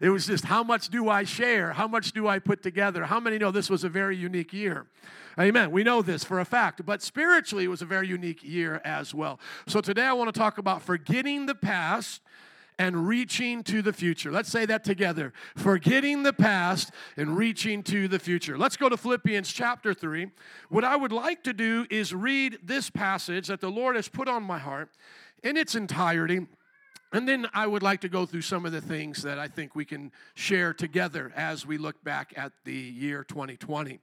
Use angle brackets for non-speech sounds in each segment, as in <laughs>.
It was just how much do I share? How much do I put together? How many know this was a very unique year? Amen. We know this for a fact, but spiritually, it was a very unique year as well. So today I want to talk about forgetting the past and reaching to the future. Let's say that together. Forgetting the past and reaching to the future. Let's go to Philippians chapter 3. What I would like to do is read this passage that the Lord has put on my heart in its entirety. And then I would like to go through some of the things that I think we can share together as we look back at the year 2020.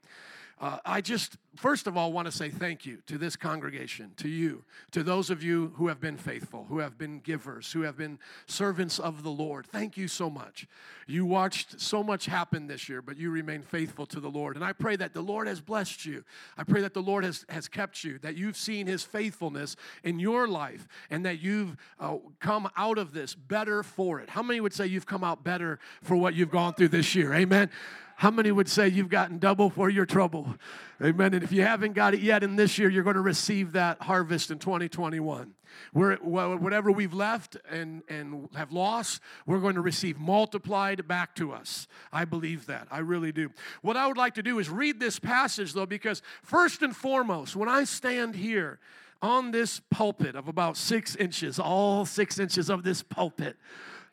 Uh, I just, first of all, want to say thank you to this congregation, to you, to those of you who have been faithful, who have been givers, who have been servants of the Lord. Thank you so much. You watched so much happen this year, but you remain faithful to the Lord. And I pray that the Lord has blessed you. I pray that the Lord has, has kept you, that you've seen his faithfulness in your life, and that you've uh, come out of this better for it. How many would say you've come out better for what you've gone through this year? Amen. How many would say you've gotten double for your trouble? Amen. And if you haven't got it yet in this year, you're going to receive that harvest in 2021. We're, whatever we've left and, and have lost, we're going to receive multiplied back to us. I believe that. I really do. What I would like to do is read this passage, though, because first and foremost, when I stand here, on this pulpit of about six inches, all six inches of this pulpit,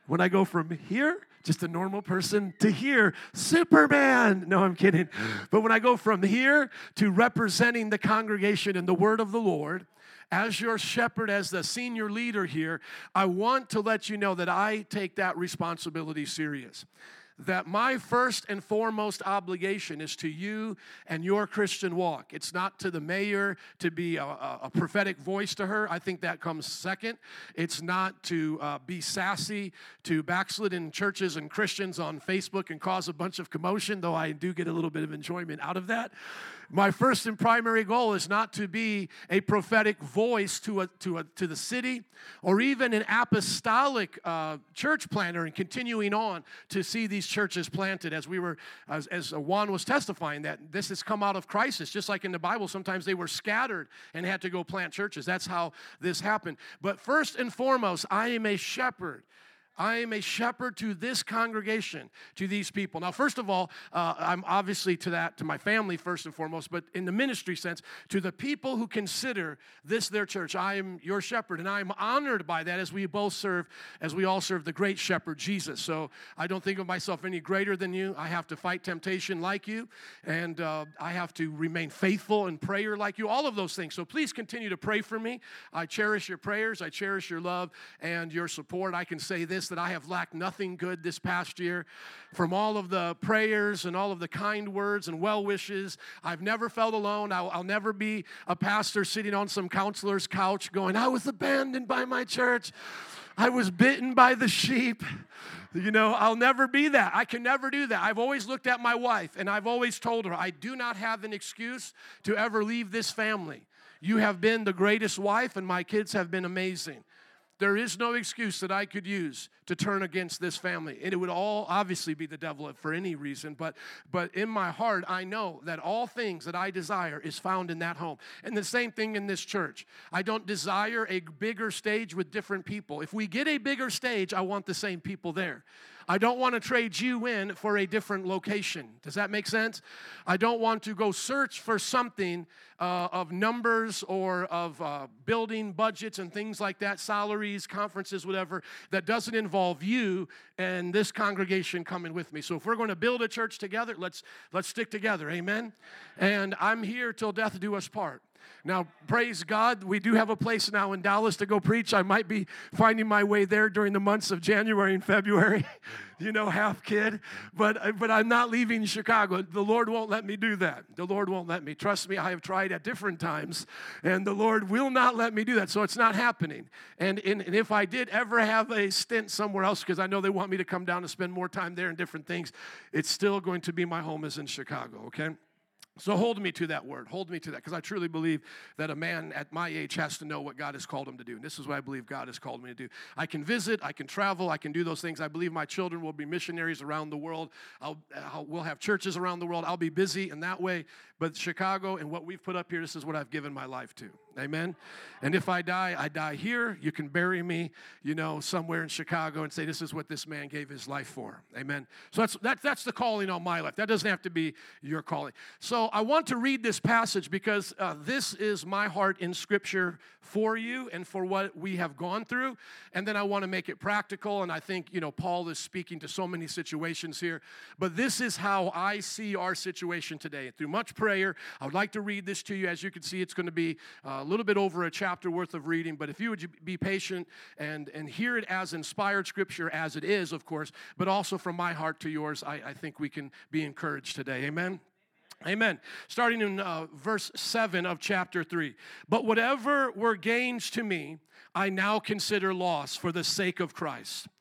when I go from here just a normal person to here, Superman. No, I'm kidding. But when I go from here to representing the congregation and the word of the Lord, as your shepherd, as the senior leader here, I want to let you know that I take that responsibility serious that my first and foremost obligation is to you and your Christian walk. It's not to the mayor to be a, a prophetic voice to her. I think that comes second. It's not to uh, be sassy to backslidden churches and Christians on Facebook and cause a bunch of commotion, though I do get a little bit of enjoyment out of that. My first and primary goal is not to be a prophetic voice to, a, to, a, to the city or even an apostolic uh, church planter and continuing on to see these churches planted. As we were, as, as Juan was testifying, that this has come out of crisis. Just like in the Bible, sometimes they were scattered and had to go plant churches. That's how this happened. But first and foremost, I am a shepherd. I am a shepherd to this congregation, to these people. Now, first of all, uh, I'm obviously to that, to my family first and foremost, but in the ministry sense, to the people who consider this their church. I am your shepherd, and I am honored by that as we both serve, as we all serve the great shepherd, Jesus. So I don't think of myself any greater than you. I have to fight temptation like you, and uh, I have to remain faithful in prayer like you, all of those things. So please continue to pray for me. I cherish your prayers, I cherish your love and your support. I can say this that I have lacked nothing good this past year. From all of the prayers and all of the kind words and well wishes, I've never felt alone. I'll, I'll never be a pastor sitting on some counselor's couch going, I was abandoned by my church. I was bitten by the sheep. You know, I'll never be that. I can never do that. I've always looked at my wife and I've always told her, I do not have an excuse to ever leave this family. You have been the greatest wife, and my kids have been amazing. There is no excuse that I could use to turn against this family. And it would all obviously be the devil for any reason, but but in my heart I know that all things that I desire is found in that home. And the same thing in this church. I don't desire a bigger stage with different people. If we get a bigger stage, I want the same people there. I don't want to trade you in for a different location. Does that make sense? I don't want to go search for something uh, of numbers or of uh, building budgets and things like that, salaries, conferences, whatever, that doesn't involve you and this congregation coming with me. So if we're going to build a church together, let's let's stick together. Amen. And I'm here till death do us part. Now, praise God, we do have a place now in Dallas to go preach. I might be finding my way there during the months of January and February, <laughs> you know, half kid. But, uh, but I'm not leaving Chicago. The Lord won't let me do that. The Lord won't let me. Trust me, I have tried at different times, and the Lord will not let me do that. So it's not happening. And, and, and if I did ever have a stint somewhere else, because I know they want me to come down and spend more time there and different things, it's still going to be my home is in Chicago, okay? So hold me to that word. Hold me to that because I truly believe that a man at my age has to know what God has called him to do. And this is what I believe God has called me to do. I can visit, I can travel, I can do those things. I believe my children will be missionaries around the world. I'll, I'll, we'll have churches around the world. I'll be busy in that way. But Chicago and what we've put up here, this is what I've given my life to. Amen. And if I die, I die here. You can bury me, you know, somewhere in Chicago and say, this is what this man gave his life for. Amen. So that's, that, that's the calling on my life. That doesn't have to be your calling. So I want to read this passage because uh, this is my heart in Scripture for you and for what we have gone through. And then I want to make it practical. And I think, you know, Paul is speaking to so many situations here. But this is how I see our situation today. Through much prayer, I would like to read this to you. As you can see, it's going to be a little bit over a chapter worth of reading, but if you would be patient and, and hear it as inspired scripture as it is, of course, but also from my heart to yours, I, I think we can be encouraged today. Amen. Amen. Starting in uh, verse 7 of chapter 3. But whatever were gains to me, I now consider loss for the sake of Christ.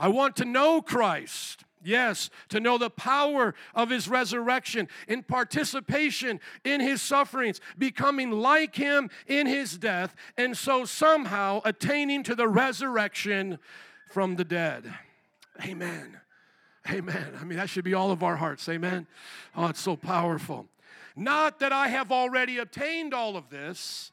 I want to know Christ. Yes, to know the power of his resurrection, in participation in his sufferings, becoming like him in his death, and so somehow attaining to the resurrection from the dead. Amen. Amen. I mean, that should be all of our hearts. Amen. Oh, it's so powerful. Not that I have already obtained all of this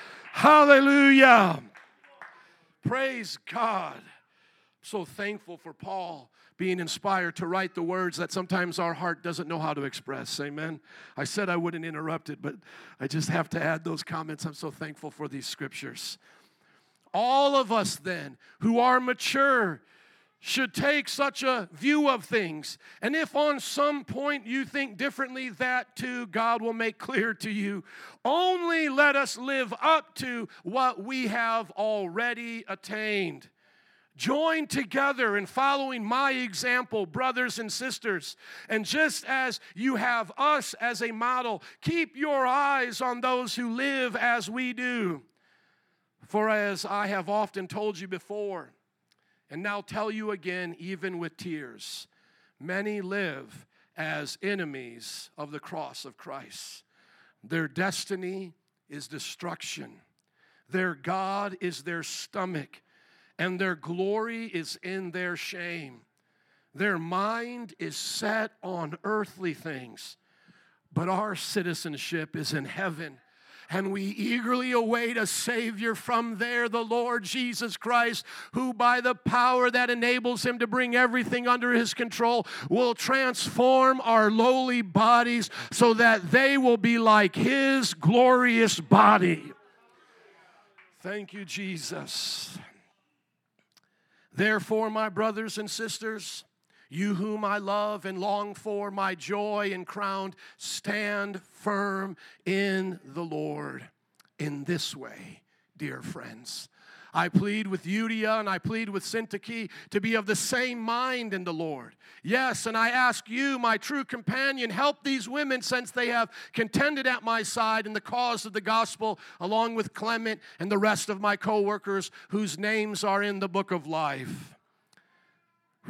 Hallelujah. Praise God. so thankful for Paul being inspired to write the words that sometimes our heart doesn't know how to express. Amen. I said I wouldn't interrupt it, but I just have to add those comments. I'm so thankful for these scriptures. All of us, then, who are mature, should take such a view of things. And if on some point you think differently, that too God will make clear to you. Only let us live up to what we have already attained. Join together in following my example, brothers and sisters. And just as you have us as a model, keep your eyes on those who live as we do. For as I have often told you before, and now tell you again, even with tears, many live as enemies of the cross of Christ. Their destiny is destruction, their God is their stomach, and their glory is in their shame. Their mind is set on earthly things, but our citizenship is in heaven and we eagerly await a Savior from there, the Lord Jesus Christ, who by the power that enables him to bring everything under his control will transform our lowly bodies so that they will be like his glorious body. Thank you, Jesus. Therefore, my brothers and sisters, you whom I love and long for, my joy and crown, stand firm in the Lord. In this way, dear friends, I plead with Euodia and I plead with Syntyche to be of the same mind in the Lord. Yes, and I ask you, my true companion, help these women since they have contended at my side in the cause of the gospel, along with Clement and the rest of my co workers whose names are in the book of life.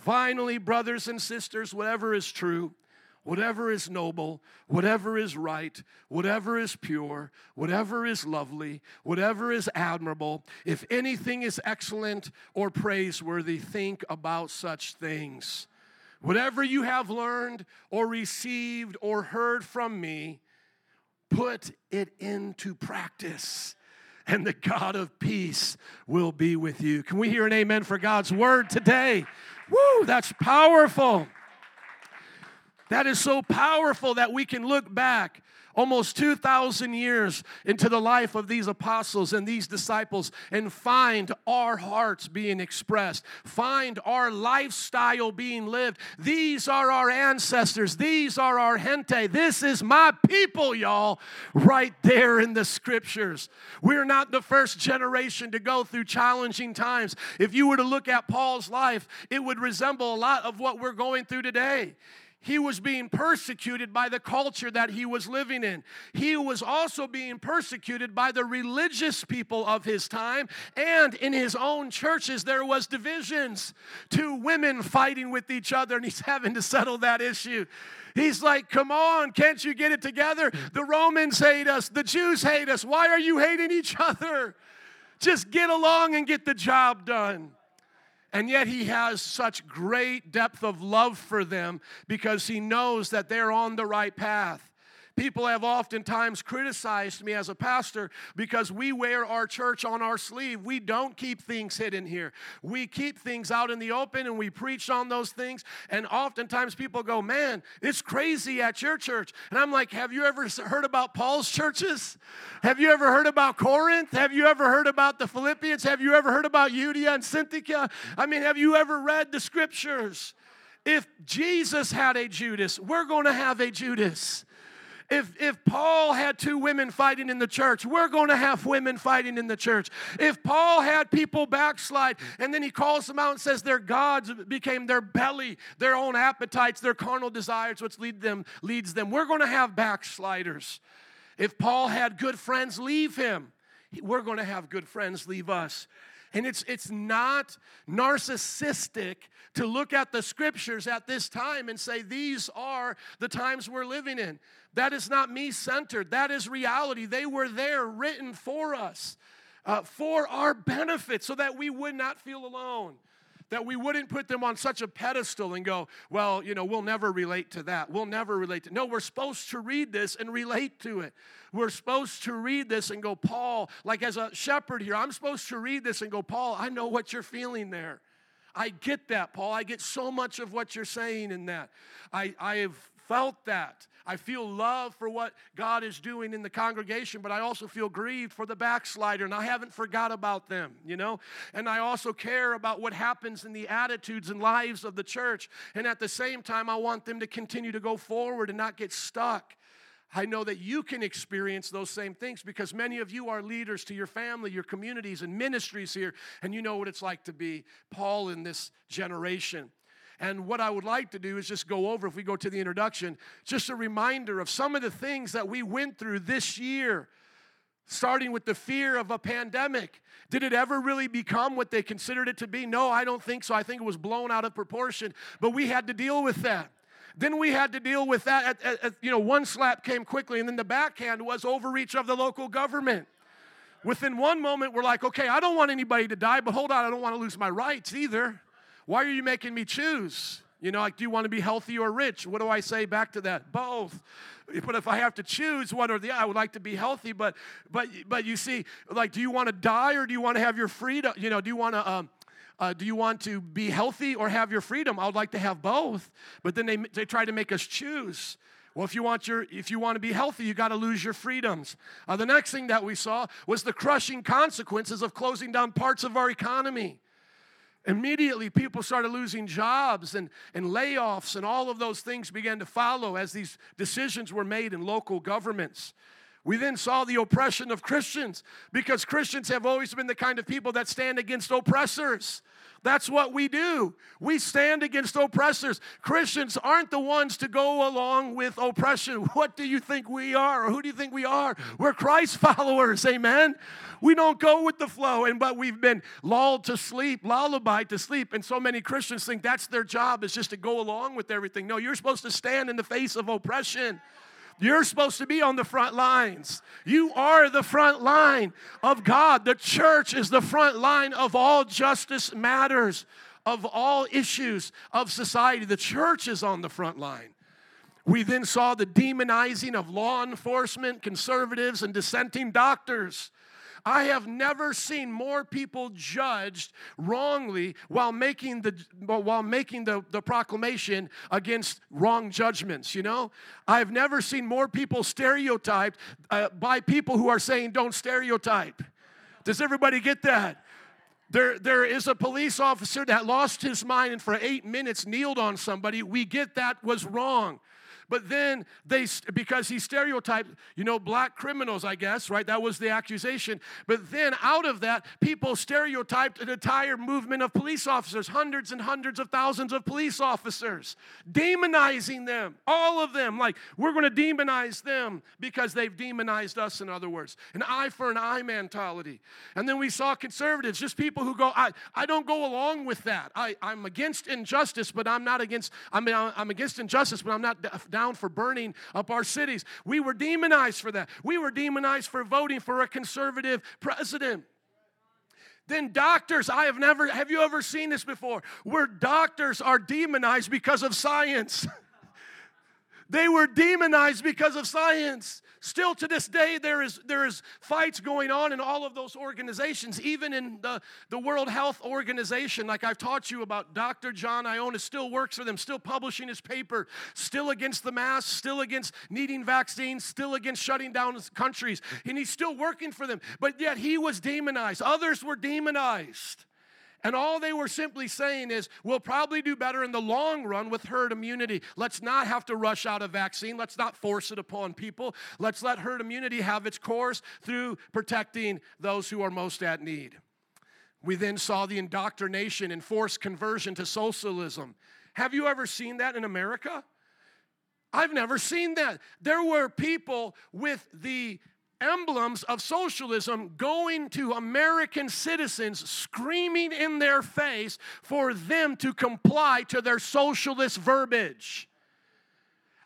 Finally, brothers and sisters, whatever is true, whatever is noble, whatever is right, whatever is pure, whatever is lovely, whatever is admirable, if anything is excellent or praiseworthy, think about such things. Whatever you have learned or received or heard from me, put it into practice. And the God of peace will be with you. Can we hear an amen for God's word today? Woo, that's powerful. That is so powerful that we can look back almost 2,000 years into the life of these apostles and these disciples and find our hearts being expressed, find our lifestyle being lived. These are our ancestors, these are our gente. This is my people, y'all, right there in the scriptures. We're not the first generation to go through challenging times. If you were to look at Paul's life, it would resemble a lot of what we're going through today he was being persecuted by the culture that he was living in. He was also being persecuted by the religious people of his time, and in his own churches there was divisions. Two women fighting with each other, and he's <laughs> having to settle that issue. He's like, Come on, can't you get it together? The Romans hate us, the Jews hate us. Why are you hating each other? Just get along and get the job done. And yet he has such great depth of love for them because he knows that they're on the right path. People have oftentimes criticized me as a pastor because we wear our church on our sleeve. We don't keep things hidden here. We keep things out in the open and we preach on those things. And oftentimes people go, Man, it's crazy at your church. And I'm like, Have you ever heard about Paul's churches? Have you ever heard about Corinth? Have you ever heard about the Philippians? Have you ever heard about Euodia and Syntyche? I mean, have you ever read the scriptures? If Jesus had a Judas, we're going to have a Judas. If, if Paul had two women fighting in the church, we're going to have women fighting in the church. If Paul had people backslide and then he calls them out and says their gods became their belly, their own appetites, their carnal desires, which lead them, leads them, we're going to have backsliders. If Paul had good friends leave him, we're going to have good friends leave us. And it's, it's not narcissistic to look at the scriptures at this time and say, these are the times we're living in. That is not me centered. That is reality. They were there written for us, uh, for our benefit, so that we would not feel alone that we wouldn't put them on such a pedestal and go, well, you know, we'll never relate to that. We'll never relate to. No, we're supposed to read this and relate to it. We're supposed to read this and go, Paul, like as a shepherd here, I'm supposed to read this and go, Paul, I know what you're feeling there. I get that, Paul. I get so much of what you're saying in that. I, I have felt that. I feel love for what God is doing in the congregation, but I also feel grieved for the backslider, and I haven't forgot about them, you know? And I also care about what happens in the attitudes and lives of the church. And at the same time, I want them to continue to go forward and not get stuck. I know that you can experience those same things because many of you are leaders to your family, your communities, and ministries here, and you know what it's like to be Paul in this generation. And what I would like to do is just go over, if we go to the introduction, just a reminder of some of the things that we went through this year, starting with the fear of a pandemic. Did it ever really become what they considered it to be? No, I don't think so. I think it was blown out of proportion, but we had to deal with that. Then we had to deal with that. At, at, at, you know, one slap came quickly, and then the backhand was overreach of the local government. Within one moment, we're like, okay, I don't want anybody to die, but hold on, I don't want to lose my rights either. Why are you making me choose? You know, like, do you want to be healthy or rich? What do I say back to that? Both. But if I have to choose one or the other, I would like to be healthy. But but but you see, like, do you want to die or do you want to have your freedom? You know, do you want to um, uh, do you want to be healthy or have your freedom? I would like to have both. But then they they try to make us choose. Well, if you want your if you want to be healthy, you got to lose your freedoms. Uh, the next thing that we saw was the crushing consequences of closing down parts of our economy. Immediately, people started losing jobs and, and layoffs, and all of those things began to follow as these decisions were made in local governments. We then saw the oppression of Christians because Christians have always been the kind of people that stand against oppressors. That's what we do. We stand against oppressors. Christians aren't the ones to go along with oppression. <laughs> What do you think we are? Or who do you think we are? We're Christ <laughs> followers, amen. We don't go with the flow, and but we've been lulled to sleep, lullabied to sleep. And so many Christians think that's their job is just to go along with everything. No, you're supposed to stand in the face of oppression. You're supposed to be on the front lines. You are the front line of God. The church is the front line of all justice matters, of all issues of society. The church is on the front line. We then saw the demonizing of law enforcement, conservatives, and dissenting doctors. I have never seen more people judged wrongly while making the while making the, the proclamation against wrong judgments, you know? I've never seen more people stereotyped uh, by people who are saying don't stereotype. Does everybody get that? There, there is a police officer that lost his mind and for eight minutes kneeled on somebody. We get that was wrong. But then they, because he stereotyped, you know, black criminals, I guess, right? That was the accusation. But then out of that, people stereotyped an entire movement of police officers, hundreds and hundreds of thousands of police officers, demonizing them, all of them. Like, we're going to demonize them because they've demonized us, in other words. An eye for an eye mentality. And then we saw conservatives, just people who go, I, I don't go along with that. I, I'm against injustice, but I'm not against, I mean, I'm against injustice, but I'm not down for burning up our cities. We were demonized for that. We were demonized for voting for a conservative president. Then doctors, I have never, have you ever seen this before? Where doctors are demonized because of science. <laughs> they were demonized because of science. Still to this day, there is, there is fights going on in all of those organizations, even in the, the World Health Organization, like I've taught you about. Dr. John Ioannidis still works for them, still publishing his paper, still against the mask, still against needing vaccines, still against shutting down countries, and he's still working for them. But yet he was demonized. Others were demonized. And all they were simply saying is, we'll probably do better in the long run with herd immunity. Let's not have to rush out a vaccine. Let's not force it upon people. Let's let herd immunity have its course through protecting those who are most at need. We then saw the indoctrination and forced conversion to socialism. Have you ever seen that in America? I've never seen that. There were people with the emblems of socialism going to American citizens, screaming in their face for them to comply to their socialist verbiage.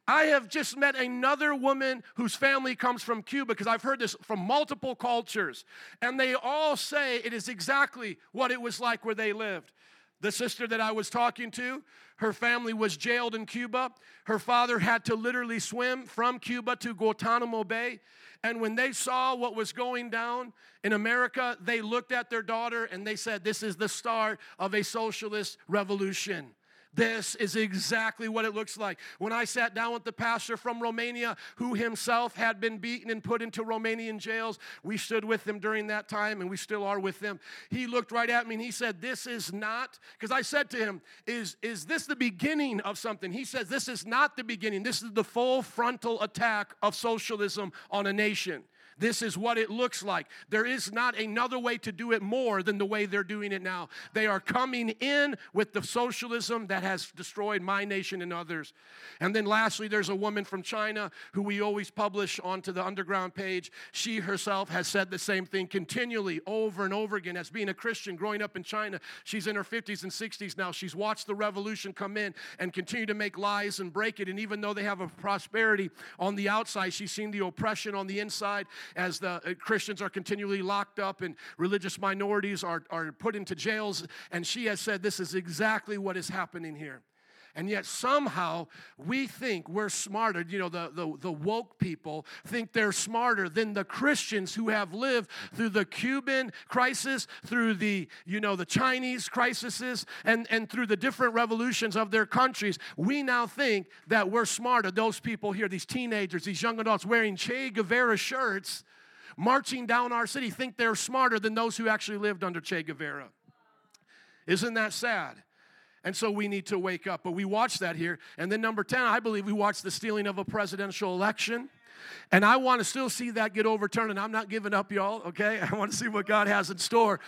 I have just met another woman whose family comes from Cuba because I've heard this from multiple cultures, and they all say it is exactly what it was like where they lived. The sister that I was talking to, her family was jailed in Cuba. Her father had to literally swim from Cuba to Guantanamo Bay. And when they saw what was going down in America, they looked at their daughter and they said, This is the start of a socialist revolution. This is exactly what it looks like. When I sat down with the pastor from Romania, who himself had been beaten and put into Romanian jails, we stood with him during that time and we still are with him. He looked right at me and he said, This is not, because I said to him, is, is this the beginning of something? He says, This is not the beginning. This is the full frontal attack of socialism on a nation. This is what it looks like. There is not another way to do it more than the way they're doing it now. They are coming in with the socialism that has destroyed my nation and others. And then lastly, there's a woman from China who we always publish onto the underground page. She herself has said the same thing continually over and over again as being a Christian growing up in China. She's in her 50s and 60s now. She's watched the revolution come in and continue to make lies and break it. And even though they have a prosperity on the outside, she's seen the oppression on the inside as the uh, Christians are continually locked up and religious minorities are, are put into jails. And she has said, This is exactly what is happening here. And yet somehow we think we're smarter. You know, the, the, the, woke people think they're smarter than the Christians who have lived through the Cuban crisis, through the, you know, the Chinese crises, and, and through the different revolutions of their countries. We now think that we're smarter. Those people here, these teenagers, these young adults wearing Che Guevara shirts, marching down our city, think they're smarter than those who actually lived under Che Guevara. Isn't that sad? And so we need to wake up. But we watch that here. And then number 10, I believe we watch the stealing of a presidential election. And I want to still see that get overturned, and I'm not giving up, y'all, okay? <laughs> I want to see what God has in store.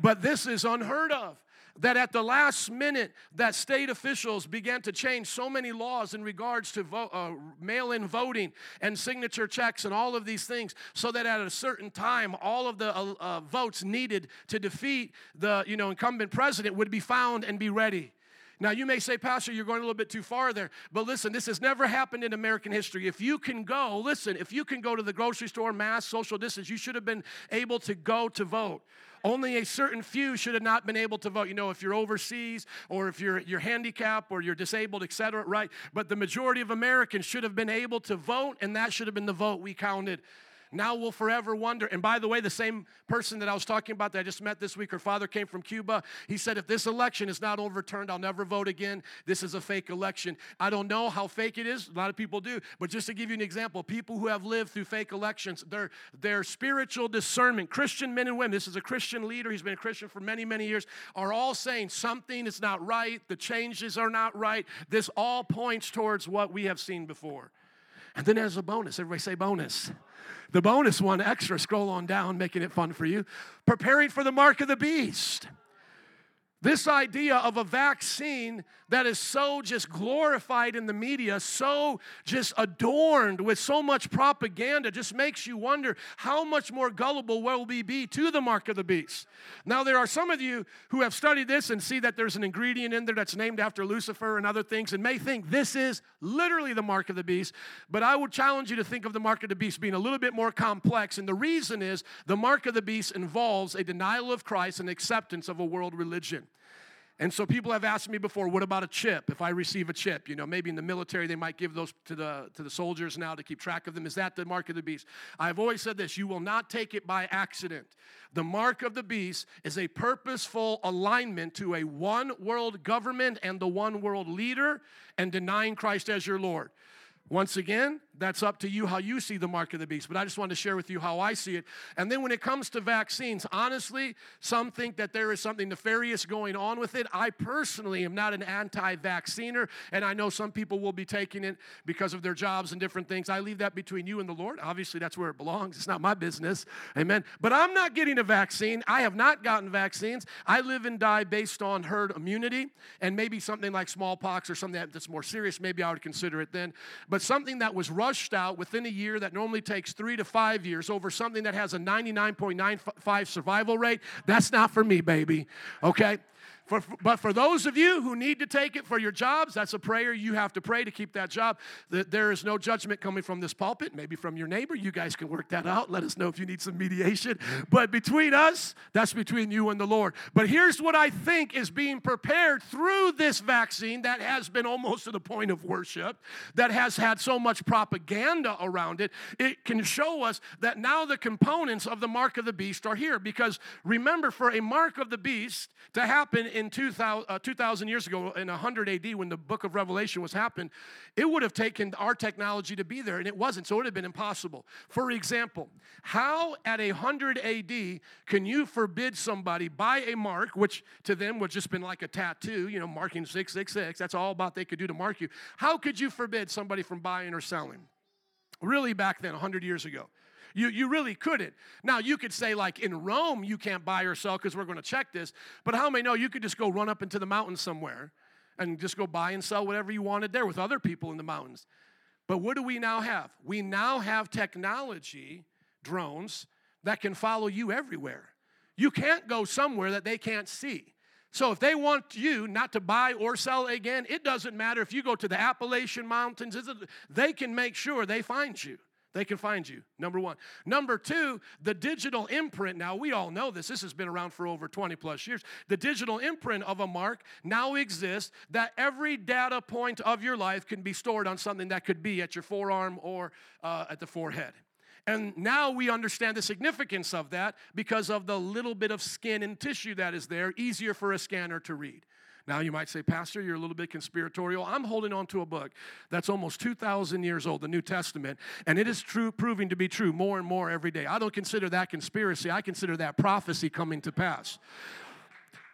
But this is unheard of that at the last minute that state officials began to change so many laws in regards to uh, mail-in voting and signature checks and all of these things so that at a certain time all of the uh, uh, votes needed to defeat the you know incumbent president would be found and be ready now, you may say, Pastor, you're going a little bit too far there. But listen, this has never happened in American history. If you can go, listen, if you can go to the grocery store, mass, social distance, you should have been able to go to vote. Only a certain few should have not been able to vote. You know, if you're overseas or if you're, you're handicapped or you're disabled, et cetera, right? But the majority of Americans should have been able to vote, and that should have been the vote we counted now we'll forever wonder. And by the way, the same person that I was talking about that I just met this week, her father came from Cuba. He said, If this election is not overturned, I'll never vote again. This is a fake election. I don't know how fake it is. A lot of people do. But just to give you an example, people who have lived through fake elections, their, their spiritual discernment, Christian men and women, this is a Christian leader, he's been a Christian for many, many years, are all saying something is not right, the changes are not right. This all points towards what we have seen before. And then as a bonus, everybody say bonus. The bonus one extra, scroll on down, making it fun for you. Preparing for the mark of the beast. This idea of a vaccine that is so just glorified in the media, so just adorned with so much propaganda, just makes you wonder how much more gullible will we be to the mark of the beast. Now, there are some of you who have studied this and see that there's an ingredient in there that's named after Lucifer and other things and may think this is literally the mark of the beast, but I would challenge you to think of the mark of the beast being a little bit more complex. And the reason is the mark of the beast involves a denial of Christ and acceptance of a world religion. And so people have asked me before, what about a chip? If I receive a chip, you know, maybe in the military they might give those to the to the soldiers now to keep track of them. Is that the mark of the beast? I've always said this, you will not take it by accident. The mark of the beast is a purposeful alignment to a one world government and the one world leader and denying Christ as your Lord. Once again, that's up to you how you see the mark of the beast. But I just wanted to share with you how I see it. And then when it comes to vaccines, honestly, some think that there is something nefarious going on with it. I personally am not an anti vacciner, and I know some people will be taking it because of their jobs and different things. I leave that between you and the Lord. Obviously, that's where it belongs. It's not my business. Amen. But I'm not getting a vaccine. I have not gotten vaccines. I live and die based on herd immunity, and maybe something like smallpox or something that's more serious. Maybe I would consider it then. But something that was rushed out within a year that normally takes three to five years over something that has a 99.95 survival rate, that's not for me, baby. Okay? For, but for those of you who need to take it for your jobs, that's a prayer you have to pray to keep that job. There is no judgment coming from this pulpit, maybe from your neighbor. You guys can work that out. Let us know if you need some mediation. But between us, that's between you and the Lord. But here's what I think is being prepared through this vaccine that has been almost to the point of worship, that has had so much propaganda around it. It can show us that now the components of the mark of the beast are here. Because remember, for a mark of the beast to happen in 2000, uh, 2000 years ago, in 100 AD, when the book of Revelation was happened, it would have taken our technology to be there, and it wasn't, so it would have been impossible. For example, how at 100 AD can you forbid somebody by a mark, which to them would just been like a tattoo, you know, marking 666, that's all about they could do to mark you. How could you forbid somebody from buying or selling? Really, back then, 100 years ago. You, you really couldn't. Now, you could say, like, in Rome, you can't buy or sell because we're going to check this. But how many know you could just go run up into the mountains somewhere and just go buy and sell whatever you wanted there with other people in the mountains? But what do we now have? We now have technology, drones, that can follow you everywhere. You can't go somewhere that they can't see. So if they want you not to buy or sell again, it doesn't matter if you go to the Appalachian Mountains, they can make sure they find you. They can find you, number one. Number two, the digital imprint. Now, we all know this. This has been around for over 20 plus years. The digital imprint of a mark now exists that every data point of your life can be stored on something that could be at your forearm or uh, at the forehead. And now we understand the significance of that because of the little bit of skin and tissue that is there, easier for a scanner to read. Now you might say, Pastor, you're a little bit conspiratorial. I'm holding on to a book that's almost 2,000 years old, the New Testament, and it is true, proving to be true more and more every day. I don't consider that conspiracy. I consider that prophecy coming to pass.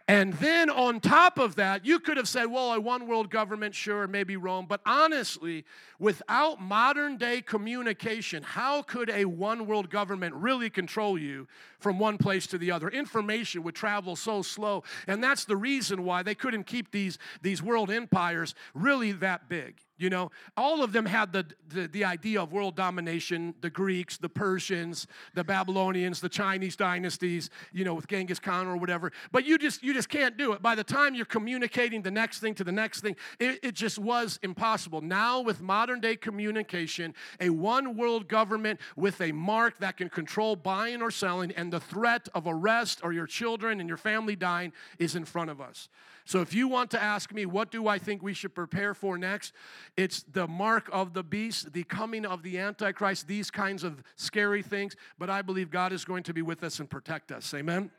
And then on top of that, you could have said, well, a one world government, sure, maybe Rome. But honestly, without modern day communication, how could a one world government really control you from one place to the other? Information would travel so slow. And that's the reason why they couldn't keep these, these world empires really that big. You know, all of them had the, the, the, idea of world domination the Greeks, the Persians, the Babylonians, the Chinese dynasties, you know, with Genghis Khan or whatever. But you just, you just can't do it. By the time you're communicating the next thing to the next thing, it, it just was impossible. Now, with modern day communication, a one world government with a mark that can control buying or selling, and the threat of arrest or your children and your family dying is in front of us. So if you want to ask me, what do I think we should prepare for next? It's the mark of the beast, the coming of the Antichrist, these kinds of scary things. But I believe God is going to be with us and protect us. Amen.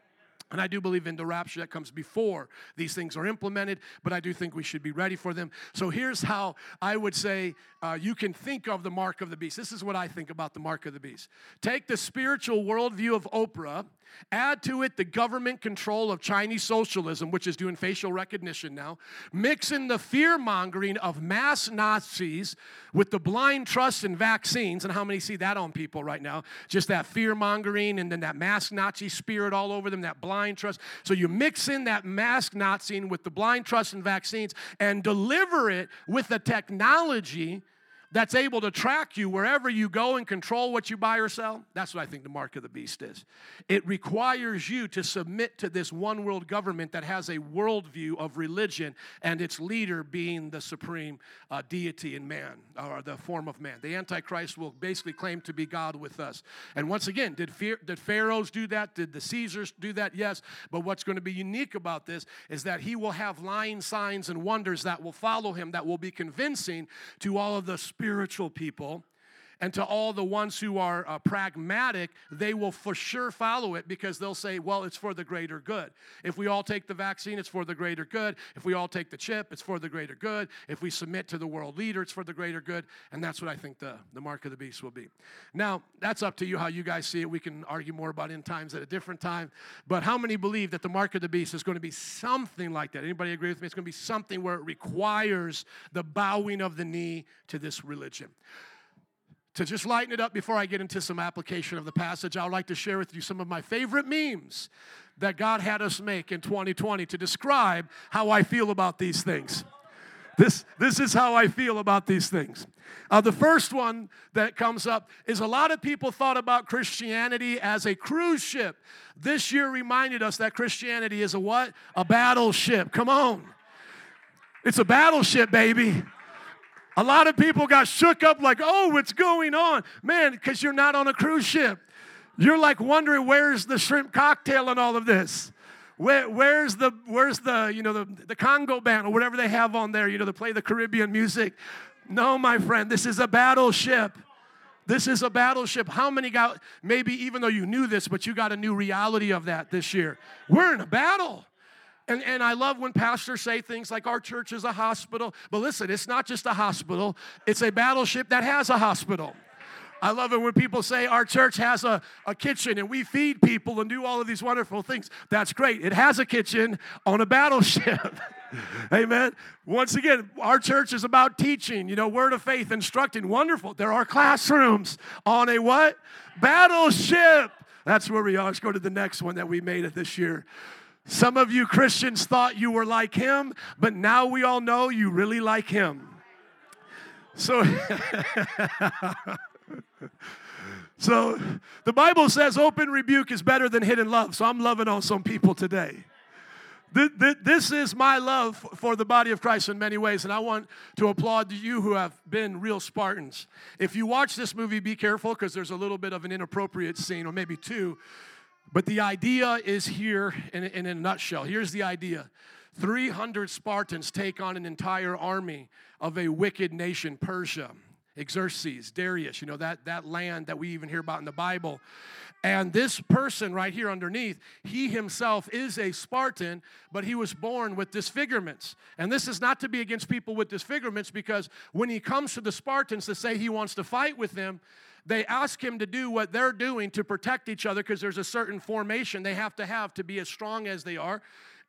And I do believe in the rapture that comes before these things are implemented, but I do think we should be ready for them. So here's how I would say uh, you can think of the mark of the beast. This is what I think about the mark of the beast. Take the spiritual worldview of Oprah, add to it the government control of Chinese socialism, which is doing facial recognition now, mix in the fear mongering of mass Nazis with the blind trust in vaccines. And how many see that on people right now? Just that fear mongering and then that mass Nazi spirit all over them, that blind blind trust. So you mix in that mask Nazing with the blind trust and vaccines and deliver it with the technology that's able to track you wherever you go and control what you buy or sell. That's what I think the mark of the beast is. It requires you to submit to this one world government that has a worldview of religion and its leader being the supreme uh, deity in man or the form of man. The Antichrist will basically claim to be God with us. And once again, did, fear, did pharaohs do that? Did the Caesars do that? Yes. But what's going to be unique about this is that he will have lying signs and wonders that will follow him that will be convincing to all of the spiritual people and to all the ones who are uh, pragmatic, they will for sure follow it because they'll say, well, it's for the greater good. If we all take the vaccine, it's for the greater good. If we all take the chip, it's for the greater good. If we submit to the world leader, it's for the greater good. And that's what I think the, the mark of the beast will be. Now, that's up to you how you guys see it. We can argue more about end times at a different time. But how many believe that the mark of the beast is going to be something like that? Anybody agree with me? It's going to be something where it requires the bowing of the knee to this religion. To just lighten it up before I get into some application of the passage, I would like to share with you some of my favorite memes that God had us make in 2020 to describe how I feel about these things. This, this is how I feel about these things. Uh, the first one that comes up is a lot of people thought about Christianity as a cruise ship. This year reminded us that Christianity is a what? A battleship. Come on. It's a battleship, baby. A lot of people got shook up like, oh, what's going on? Man, because you're not on a cruise ship. You're like wondering where's the shrimp cocktail and all of this. Where, where's the where's the you know the, the Congo band or whatever they have on there, you know, to play the Caribbean music? No, my friend, this is a battleship. This is a battleship. How many got maybe even though you knew this, but you got a new reality of that this year? We're in a battle. And, and I love when pastors say things like our church is a hospital. But listen, it's not just a hospital, it's a battleship that has a hospital. I love it when people say our church has a, a kitchen and we feed people and do all of these wonderful things. That's great. It has a kitchen on a battleship. <laughs> Amen. Once again, our church is about teaching, you know, word of faith, instructing. Wonderful. There are classrooms on a what? Battleship. That's where we are. Let's go to the next one that we made it this year. Some of you Christians thought you were like him, but now we all know you really like him. So, <laughs> so the Bible says open rebuke is better than hidden love. So I'm loving on some people today. This is my love for the body of Christ in many ways, and I want to applaud you who have been real Spartans. If you watch this movie, be careful because there's a little bit of an inappropriate scene, or maybe two, but the idea is here in, in a nutshell. Here's the idea 300 Spartans take on an entire army of a wicked nation, Persia. Xerxes, Darius, you know, that, that land that we even hear about in the Bible. And this person right here underneath, he himself is a Spartan, but he was born with disfigurements. And this is not to be against people with disfigurements because when he comes to the Spartans to say he wants to fight with them, they ask him to do what they're doing to protect each other because there's a certain formation they have to have to be as strong as they are.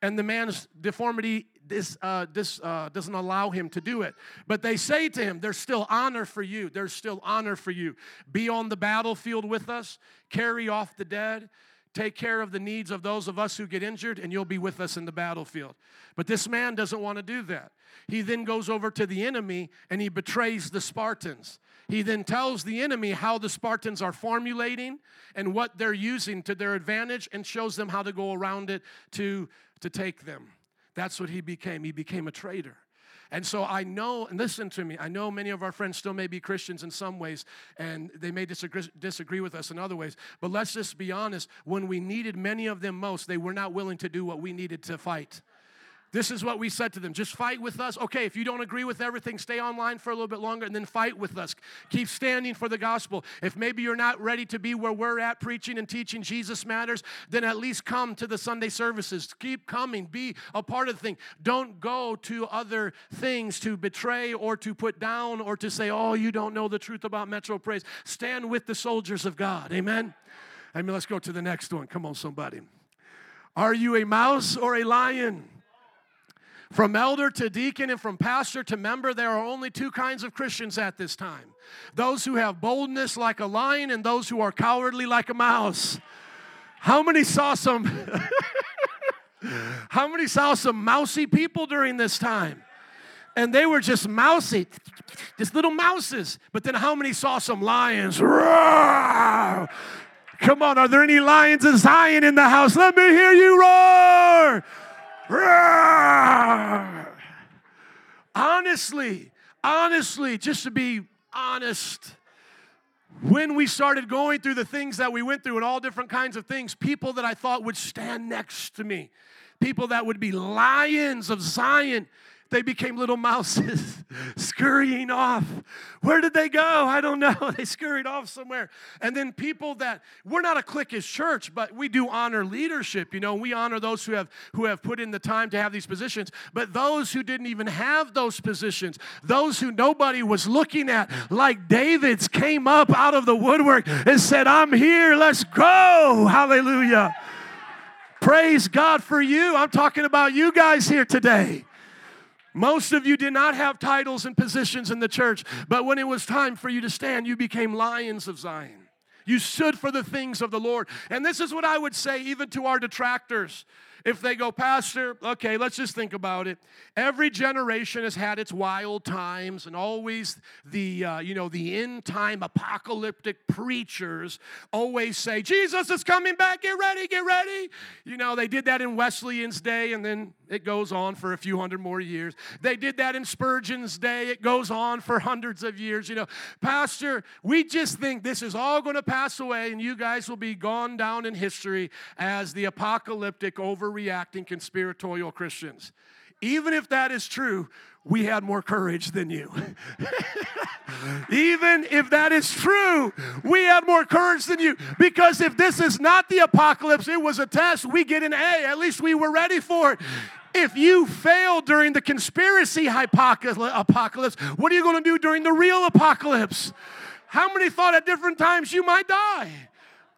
And the man's deformity this, uh, this uh, doesn't allow him to do it. But they say to him, There's still honor for you. There's still honor for you. Be on the battlefield with us, carry off the dead, take care of the needs of those of us who get injured, and you'll be with us in the battlefield. But this man doesn't want to do that. He then goes over to the enemy and he betrays the Spartans. He then tells the enemy how the Spartans are formulating and what they're using to their advantage and shows them how to go around it to, to take them. That's what he became. He became a traitor. And so I know, and listen to me, I know many of our friends still may be Christians in some ways, and they may disagree, disagree with us in other ways. But let's just be honest when we needed many of them most, they were not willing to do what we needed to fight. This is what we said to them. Just fight with us. Okay, if you don't agree with everything, stay online for a little bit longer and then fight with us. Keep standing for the gospel. If maybe you're not ready to be where we're at preaching and teaching Jesus matters, then at least come to the Sunday services. Keep coming. Be a part of the thing. Don't go to other things to betray or to put down or to say, oh, you don't know the truth about Metro Praise. Stand with the soldiers of God. Amen. I mean, let's go to the next one. Come on, somebody. Are you a mouse or a lion? From elder to deacon and from pastor to member, there are only two kinds of Christians at this time those who have boldness like a lion and those who are cowardly like a mouse. How many saw some? <laughs> How many saw some mousy people during this time? And they were just mousy, just little mouses. But then how many saw some lions? Roar! Come on, are there any lions of Zion in the house? Let me hear you roar! Honestly, honestly, just to be honest, when we started going through the things that we went through and all different kinds of things, people that I thought would stand next to me, people that would be lions of Zion, they became little mouses <laughs> scurrying off. Where did they go? I don't know. <laughs> They scurried off somewhere. And then people that we're not a cliquish church, but we do honor leadership. You know, we honor those who have who have put in the time to have these positions. But those who didn't even have those positions, those who nobody was looking at, like David's, came up out of the woodwork and said, "I'm here. Let's go." Hallelujah. Praise God for you. I'm talking about you guys here today. Most of you did not have titles and positions in the church, but when it was time for you to stand, you became lions of Zion. You stood for the things of the Lord. And this is what I would say even to our detractors. If they go, Pastor, okay, let's just think about it. Every generation has had its wild times, and always the uh, you know the end time apocalyptic preachers always say, Jesus is coming back. Get ready, get ready. You know they did that in Wesleyan's day, and then it goes on for a few hundred more years. They did that in Spurgeon's day. It goes on for hundreds of years. You know, Pastor, we just think this is all going to pass away, and you guys will be gone down in history as the apocalyptic overreacting conspiratorial Christians. Even if that is true, we had more courage than you. <laughs> Even if that is true, we had more courage than you. Because if this is not the apocalypse, it was a test, we get an A. At least we were ready for it. If you fail during the conspiracy apocalypse, what are you going to do during the real apocalypse? How many thought at different times you might die?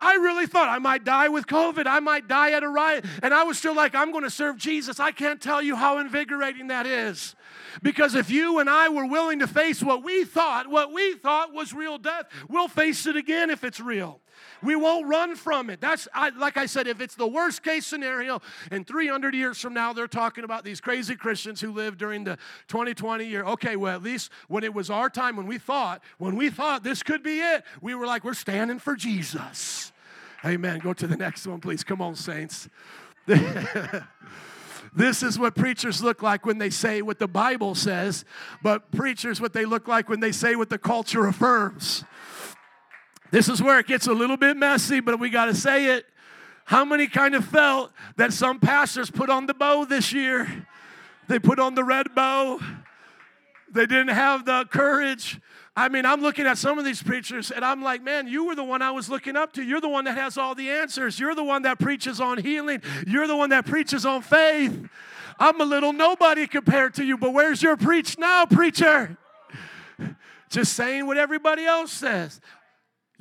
I really thought I might die with COVID. I might die at a riot. And I was still like, I'm going to serve Jesus. I can't tell you how invigorating that is. Because if you and I were willing to face what we thought, what we thought was real death, we'll face it again if it's real. We won't run from it. That's I, like I said, if it's the worst case scenario, and 300 years from now they're talking about these crazy Christians who lived during the 2020 year. Okay, well at least when it was our time, when we thought, when we thought this could be it, we were like, we're standing for Jesus. Amen. Go to the next one, please. Come on, saints. <laughs> this is what preachers look like when they say what the Bible says, but preachers, what they look like when they say what the culture affirms. This is where it gets a little bit messy, but we got to say it. How many kind of felt that some pastors put on the bow this year? They put on the red bow. They didn't have the courage I mean, I'm looking at some of these preachers and I'm like, man, you were the one I was looking up to. You're the one that has all the answers. You're the one that preaches on healing. You're the one that preaches on faith. I'm a little nobody compared to you, but where's your preach now, preacher? Just saying what everybody else says.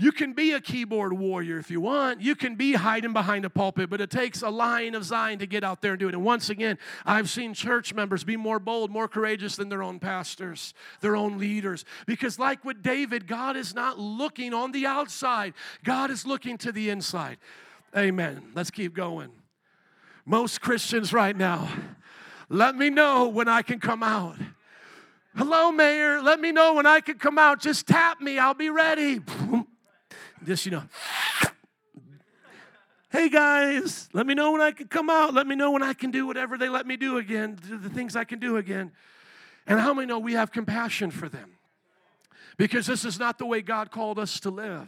You can be a keyboard warrior if you want. You can be hiding behind a pulpit, but it takes a Lion of Zion to get out there and do it. And once again, I've seen church members be more bold, more courageous than their own pastors, their own leaders. Because, like with David, God is not looking on the outside, God is looking to the inside. Amen. Let's keep going. Most Christians right now, let me know when I can come out. Hello, Mayor. Let me know when I can come out. Just tap me. I'll be ready. Just, you know. Hey guys, let me know when I can come out. Let me know when I can do whatever they let me do again, the things I can do again. And how many know we have compassion for them? Because this is not the way God called us to live.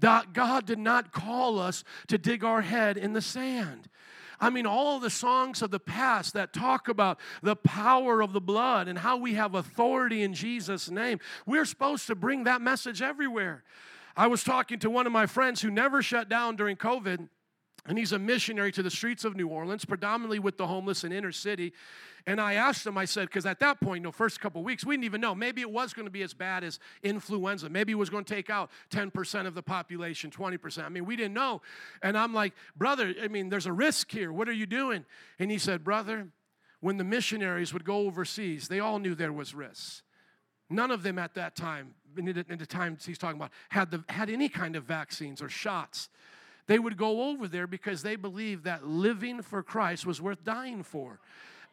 God did not call us to dig our head in the sand. I mean, all the songs of the past that talk about the power of the blood and how we have authority in Jesus' name, we're supposed to bring that message everywhere. I was talking to one of my friends who never shut down during COVID. And he's a missionary to the streets of New Orleans, predominantly with the homeless in inner city. And I asked him, I said, because at that point, you know, first couple weeks, we didn't even know. Maybe it was going to be as bad as influenza. Maybe it was going to take out 10% of the population, 20%. I mean, we didn't know. And I'm like, brother, I mean, there's a risk here. What are you doing? And he said, brother, when the missionaries would go overseas, they all knew there was risks. None of them at that time, in the, in the time he's talking about, had, the, had any kind of vaccines or shots. They would go over there because they believed that living for Christ was worth dying for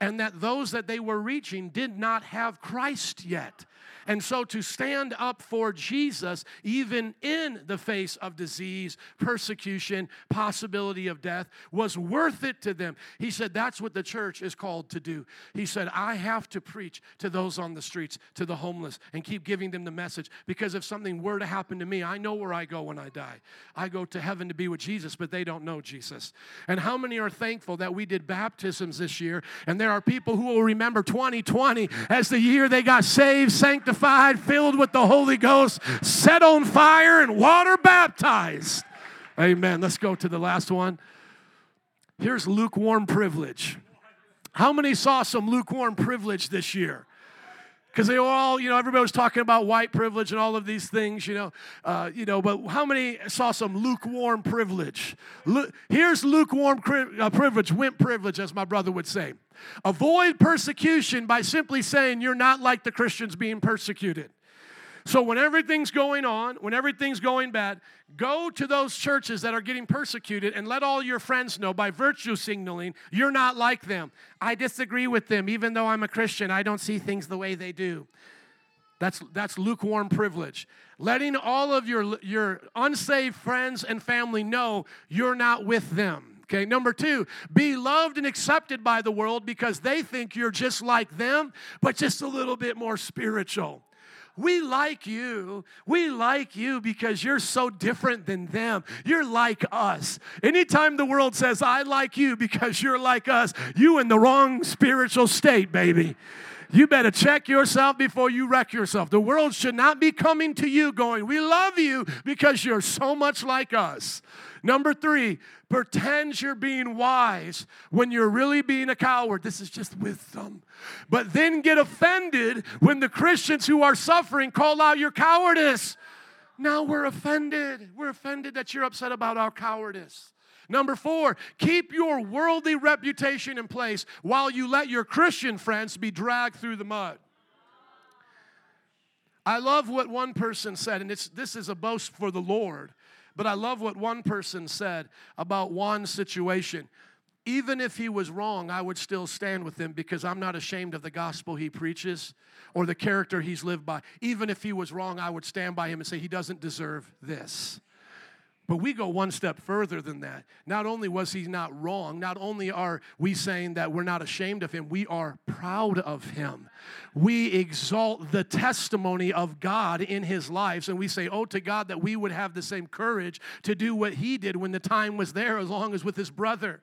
and that those that they were reaching did not have Christ yet. And so to stand up for Jesus, even in the face of disease, persecution, possibility of death, was worth it to them. He said, That's what the church is called to do. He said, I have to preach to those on the streets, to the homeless, and keep giving them the message. Because if something were to happen to me, I know where I go when I die. I go to heaven to be with Jesus, but they don't know Jesus. And how many are thankful that we did baptisms this year and there are people who will remember 2020 as the year they got saved, sanctified, filled with the Holy Ghost, set on fire, and water baptized. Amen. Let's go to the last one. Here's lukewarm privilege. How many saw some lukewarm privilege this year? Because they were all, you know, everybody was talking about white privilege and all of these things, you know, uh, you know. But how many saw some lukewarm privilege? Lu- Here's lukewarm cri- uh, privilege, wimp privilege, as my brother would say. Avoid persecution by simply saying you're not like the Christians being persecuted. So when everything's going on, when everything's going bad, go to those churches that are getting persecuted and let all your friends know by virtue signaling you're not like them. I disagree with them even though I'm a Christian. I don't see things the way they do. That's, that's lukewarm privilege. Letting all of your, your unsaved friends and family know you're not with them. Okay, number two, be loved and accepted by the world because they think you're just like them, but just a little bit more spiritual. We like you. We like you because you're so different than them. You're like us. Anytime the world says, I like you because you're like us, you in the wrong spiritual state, baby. You better check yourself before you wreck yourself. The world should not be coming to you going, We love you because you're so much like us. Number three, pretend you're being wise when you're really being a coward. This is just wisdom. But then get offended when the Christians who are suffering call out your cowardice. Now we're offended. We're offended that you're upset about our cowardice. Number four, keep your worldly reputation in place while you let your Christian friends be dragged through the mud. I love what one person said, and it's, this is a boast for the Lord, but I love what one person said about Juan's situation. Even if he was wrong, I would still stand with him because I'm not ashamed of the gospel he preaches or the character he's lived by. Even if he was wrong, I would stand by him and say he doesn't deserve this. But we go one step further than that. Not only was he not wrong, not only are we saying that we're not ashamed of him, we are proud of him. We exalt the testimony of God in his lives, and we say, Oh, to God, that we would have the same courage to do what he did when the time was there, as long as with his brother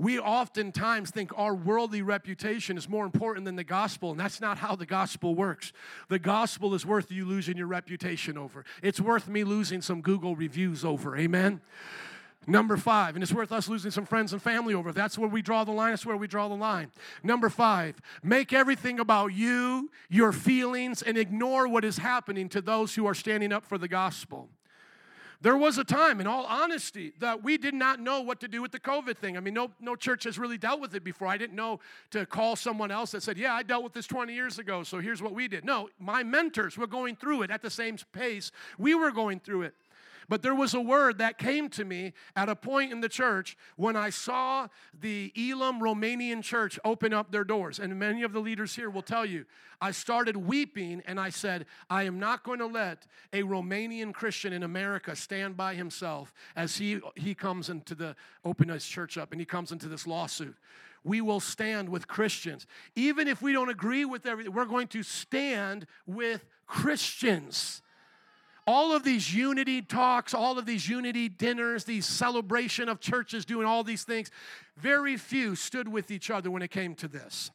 we oftentimes think our worldly reputation is more important than the gospel, and that's not how the gospel works. The gospel is worth you losing your reputation over, it's worth me losing some Google reviews over. Amen? Number five, and it's worth us losing some friends and family over. That's where we draw the line. That's where we draw the line. Number five, make everything about you, your feelings, and ignore what is happening to those who are standing up for the gospel. There was a time, in all honesty, that we did not know what to do with the COVID thing. I mean, no, no church has really dealt with it before. I didn't know to call someone else that said, Yeah, I dealt with this 20 years ago, so here's what we did. No, my mentors were going through it at the same pace we were going through it. But there was a word that came to me at a point in the church when I saw the Elim Romanian church open up their doors. And many of the leaders here will tell you, I started weeping and I said, I am not going to let a Romanian Christian in America stand by himself as he, he comes into the, open his church up and he comes into this lawsuit we will stand with Christians. Even if we don't agree with everything, we're going to stand with Christians all of these unity talks, all of these unity dinners, these celebration of churches doing all these things, very few stood with each other when it came to this.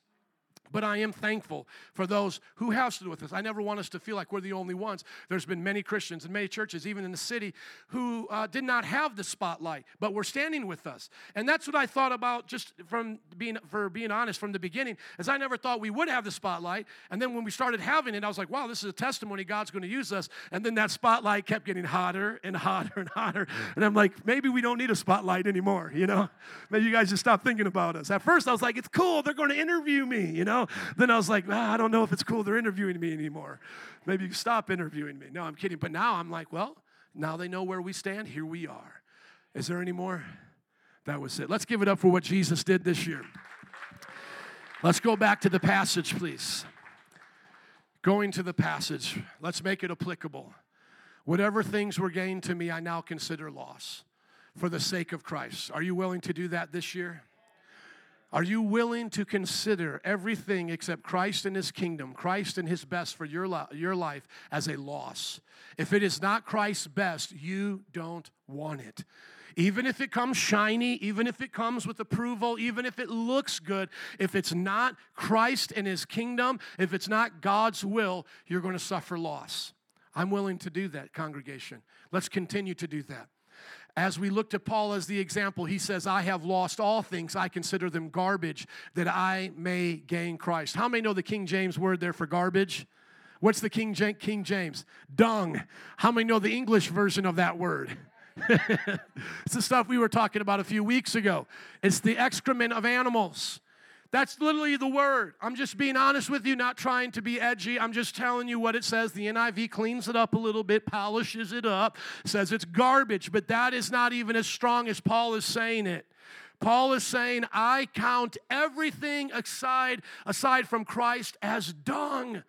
But I am thankful for those who have stood with us. I never want us to feel like we're the only ones. There's been many Christians and many churches, even in the city, who uh, did not have the spotlight, but were standing with us. And that's what I thought about just from being, for being honest, from the beginning, as I never thought we would have the spotlight. And then when we started having it, I was like, wow, this is a testimony God's going to use us. And then that spotlight kept getting hotter and hotter and hotter. And I'm like, maybe we don't need a spotlight anymore, you know? Maybe you guys just stop thinking about us. At first, I was like, it's cool. They're going to interview me, you know? Then I was like, ah, I don't know if it's cool they're interviewing me anymore. Maybe stop interviewing me. No, I'm kidding. But now I'm like, well, now they know where we stand. Here we are. Is there any more? That was it. Let's give it up for what Jesus did this year. Let's go back to the passage, please. Going to the passage, let's make it applicable. Whatever things were gained to me, I now consider loss for the sake of Christ. Are you willing to do that this year? Are you willing to consider everything except Christ and His kingdom, Christ and His best for your, your life as a loss? If it is not Christ's best, you don't want it. Even if it comes shiny, even if it comes with approval, even if it looks good, if it's not Christ and His kingdom, if it's not God's will, you're going to suffer loss. I'm willing to do that, congregation. Let's continue to do that. As we look to Paul as the example, he says, I have lost all things. I consider them garbage that I may gain Christ. How many know the King James word there for garbage? What's the King, King James? Dung. How many know the English version of that word? <laughs> it's the stuff we were talking about a few weeks ago. It's the excrement of animals. That's literally the word. I'm just being honest with you, not trying to be edgy. I'm just telling you what it says. The NIV cleans it up a little bit, polishes it up, says it's garbage, but that is not even as strong as Paul is saying it. Paul is saying, I count everything aside, aside from Christ as dung.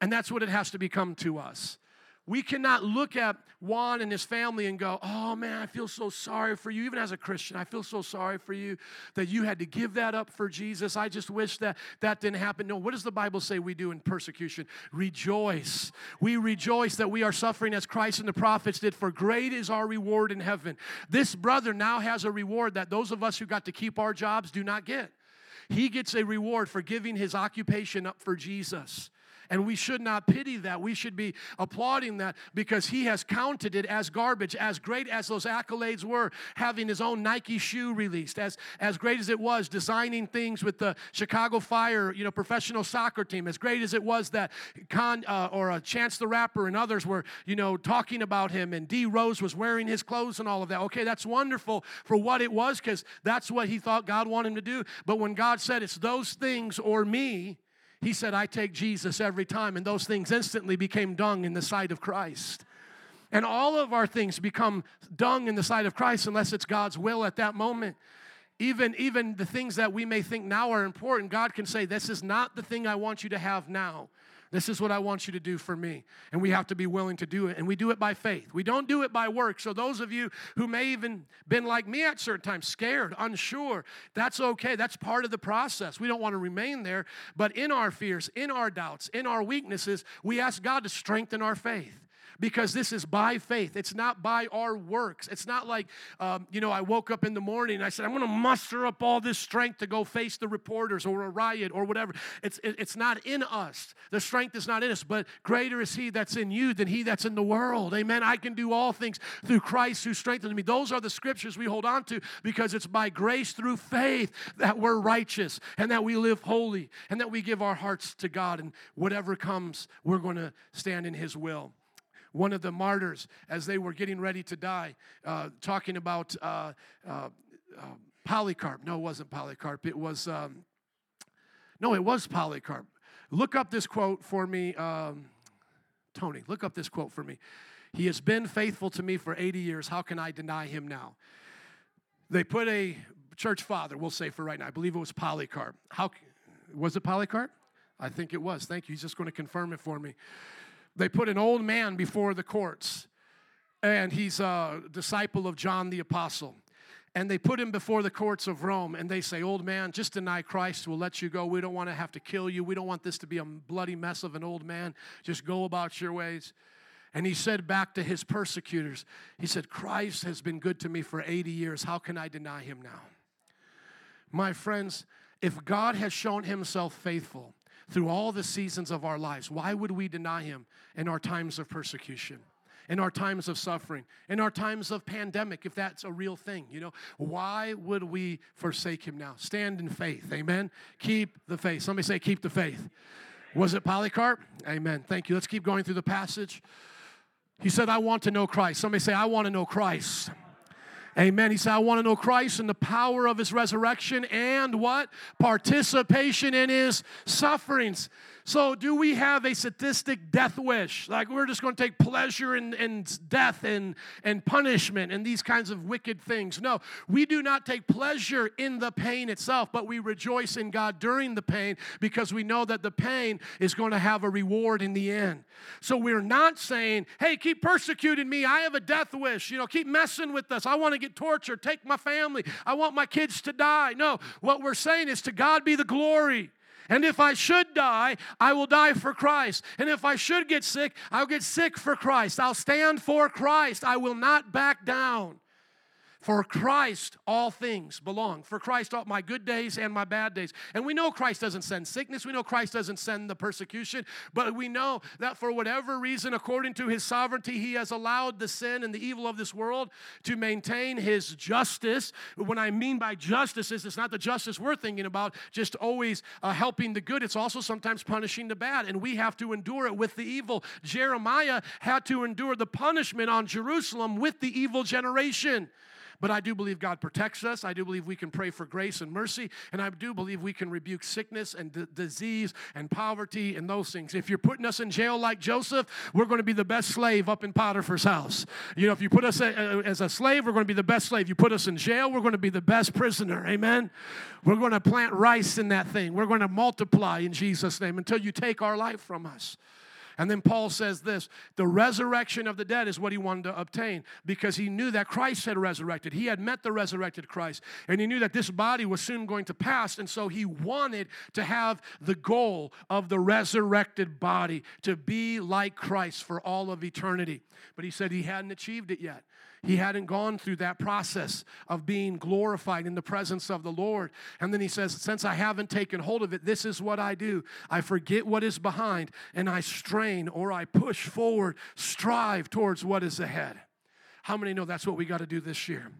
And that's what it has to become to us. We cannot look at Juan and his family and go, oh man, I feel so sorry for you. Even as a Christian, I feel so sorry for you that you had to give that up for Jesus. I just wish that that didn't happen. No, what does the Bible say we do in persecution? Rejoice. We rejoice that we are suffering as Christ and the prophets did, for great is our reward in heaven. This brother now has a reward that those of us who got to keep our jobs do not get. He gets a reward for giving his occupation up for Jesus. And we should not pity that. We should be applauding that because he has counted it as garbage, as great as those accolades were, having his own Nike shoe released, as, as great as it was designing things with the Chicago Fire, you know, professional soccer team, as great as it was that Con uh, or uh, Chance the Rapper and others were, you know, talking about him, and D Rose was wearing his clothes and all of that. Okay, that's wonderful for what it was because that's what he thought God wanted him to do. But when God said it's those things or me, he said, I take Jesus every time, and those things instantly became dung in the sight of Christ. And all of our things become dung in the sight of Christ unless it's God's will at that moment. Even, even the things that we may think now are important, God can say, This is not the thing I want you to have now. This is what I want you to do for me. And we have to be willing to do it. And we do it by faith. We don't do it by work. So, those of you who may even been like me at certain times, scared, unsure, that's okay. That's part of the process. We don't want to remain there. But in our fears, in our doubts, in our weaknesses, we ask God to strengthen our faith because this is by faith. It's not by our works. It's not like, um, you know, I woke up in the morning and I said, I'm going to muster up all this strength to go face the reporters or a riot or whatever. It's, it's not in us. The strength is not in us, but greater is He that's in you than He that's in the world. Amen. I can do all things through Christ who strengthens me. Those are the scriptures we hold on to because it's by grace through faith that we're righteous and that we live holy and that we give our hearts to God. And whatever comes, we're going to stand in His will. One of the martyrs as they were getting ready to die, uh, talking about uh, uh, uh Polycarp. No, it wasn't Polycarp. It was, um, no, it was Polycarp. Look up this quote for me, um, Tony. Look up this quote for me. He has been faithful to me for 80 years. How can I deny him now? They put a church father, we'll say for right now, I believe it was Polycarp. How was it Polycarp? I think it was. Thank you. He's just going to confirm it for me. They put an old man before the courts, and he's a disciple of John the Apostle. And they put him before the courts of Rome, and they say, Old man, just deny Christ. We'll let you go. We don't want to have to kill you. We don't want this to be a bloody mess of an old man. Just go about your ways. And he said back to his persecutors, He said, Christ has been good to me for 80 years. How can I deny him now? My friends, if God has shown himself faithful through all the seasons of our lives, why would we deny him in our times of persecution? in our times of suffering, in our times of pandemic, if that's a real thing, you know, why would we forsake him now? Stand in faith, amen. Keep the faith. Somebody say, keep the faith. Was it Polycarp? Amen. Thank you. Let's keep going through the passage. He said, I want to know Christ. Somebody say, I want to know Christ. Amen. He said, I want to know Christ and the power of his resurrection and what? Participation in his sufferings. So, do we have a sadistic death wish? Like we're just going to take pleasure in, in death and, and punishment and these kinds of wicked things? No, we do not take pleasure in the pain itself, but we rejoice in God during the pain because we know that the pain is going to have a reward in the end. So, we're not saying, hey, keep persecuting me. I have a death wish. You know, keep messing with us. I want to get tortured. Take my family. I want my kids to die. No, what we're saying is to God be the glory. And if I should die, I will die for Christ. And if I should get sick, I'll get sick for Christ. I'll stand for Christ. I will not back down. For Christ, all things belong. For Christ, all my good days and my bad days. And we know Christ doesn't send sickness. We know Christ doesn't send the persecution. But we know that for whatever reason, according to his sovereignty, he has allowed the sin and the evil of this world to maintain his justice. When I mean by justice, is it's not the justice we're thinking about, just always uh, helping the good. It's also sometimes punishing the bad. And we have to endure it with the evil. Jeremiah had to endure the punishment on Jerusalem with the evil generation. But I do believe God protects us. I do believe we can pray for grace and mercy. And I do believe we can rebuke sickness and d- disease and poverty and those things. If you're putting us in jail like Joseph, we're going to be the best slave up in Potiphar's house. You know, if you put us a, a, as a slave, we're going to be the best slave. You put us in jail, we're going to be the best prisoner. Amen. We're going to plant rice in that thing. We're going to multiply in Jesus' name until you take our life from us. And then Paul says this the resurrection of the dead is what he wanted to obtain because he knew that Christ had resurrected. He had met the resurrected Christ, and he knew that this body was soon going to pass. And so he wanted to have the goal of the resurrected body to be like Christ for all of eternity. But he said he hadn't achieved it yet. He hadn't gone through that process of being glorified in the presence of the Lord. And then he says, Since I haven't taken hold of it, this is what I do I forget what is behind, and I strain or I push forward, strive towards what is ahead. How many know that's what we got to do this year?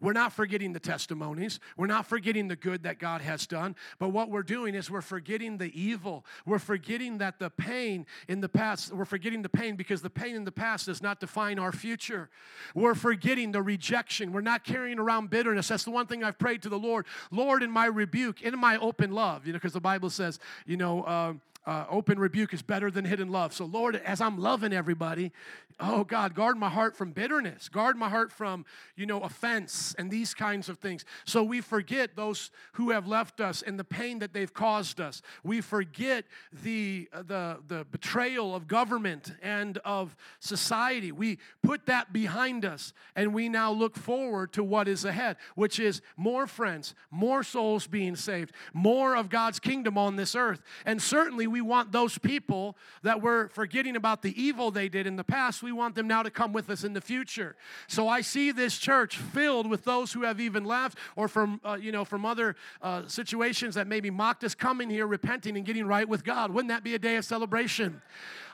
We're not forgetting the testimonies. We're not forgetting the good that God has done. But what we're doing is we're forgetting the evil. We're forgetting that the pain in the past, we're forgetting the pain because the pain in the past does not define our future. We're forgetting the rejection. We're not carrying around bitterness. That's the one thing I've prayed to the Lord. Lord, in my rebuke, in my open love, you know, because the Bible says, you know, um, uh, open rebuke is better than hidden love. So, Lord, as I'm loving everybody, oh God, guard my heart from bitterness, guard my heart from, you know, offense and these kinds of things. So we forget those who have left us and the pain that they've caused us. We forget the, uh, the, the betrayal of government and of society. We put that behind us and we now look forward to what is ahead, which is more friends, more souls being saved, more of God's kingdom on this earth. And certainly, we want those people that we're forgetting about the evil they did in the past, we want them now to come with us in the future. So I see this church filled with those who have even left or from, uh, you know, from other uh, situations that maybe mocked us coming here, repenting and getting right with God. Wouldn't that be a day of celebration?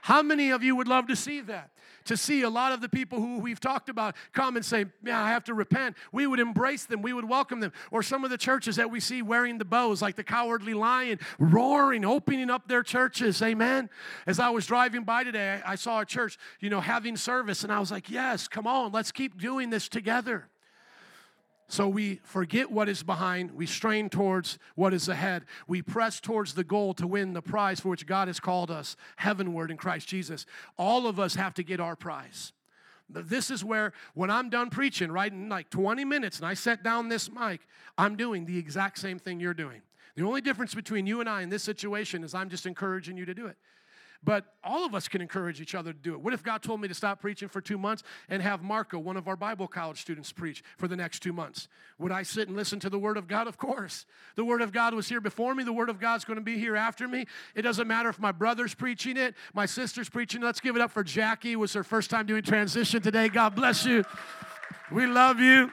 How many of you would love to see that? To see a lot of the people who we've talked about come and say, Yeah, I have to repent. We would embrace them, we would welcome them. Or some of the churches that we see wearing the bows, like the cowardly lion, roaring, opening up their churches. Amen. As I was driving by today, I saw a church, you know, having service, and I was like, Yes, come on, let's keep doing this together. So we forget what is behind, we strain towards what is ahead. We press towards the goal to win the prize for which God has called us heavenward in Christ Jesus. All of us have to get our prize. This is where, when I'm done preaching, right in like 20 minutes, and I set down this mic, I'm doing the exact same thing you're doing. The only difference between you and I in this situation is I'm just encouraging you to do it. But all of us can encourage each other to do it. What if God told me to stop preaching for two months and have Marco, one of our Bible college students, preach for the next two months? Would I sit and listen to the Word of God? Of course. The Word of God was here before me. The Word of God's going to be here after me. It doesn't matter if my brother's preaching it, my sister's preaching. Let's give it up for Jackie. It was her first time doing transition today. God bless you. We love you.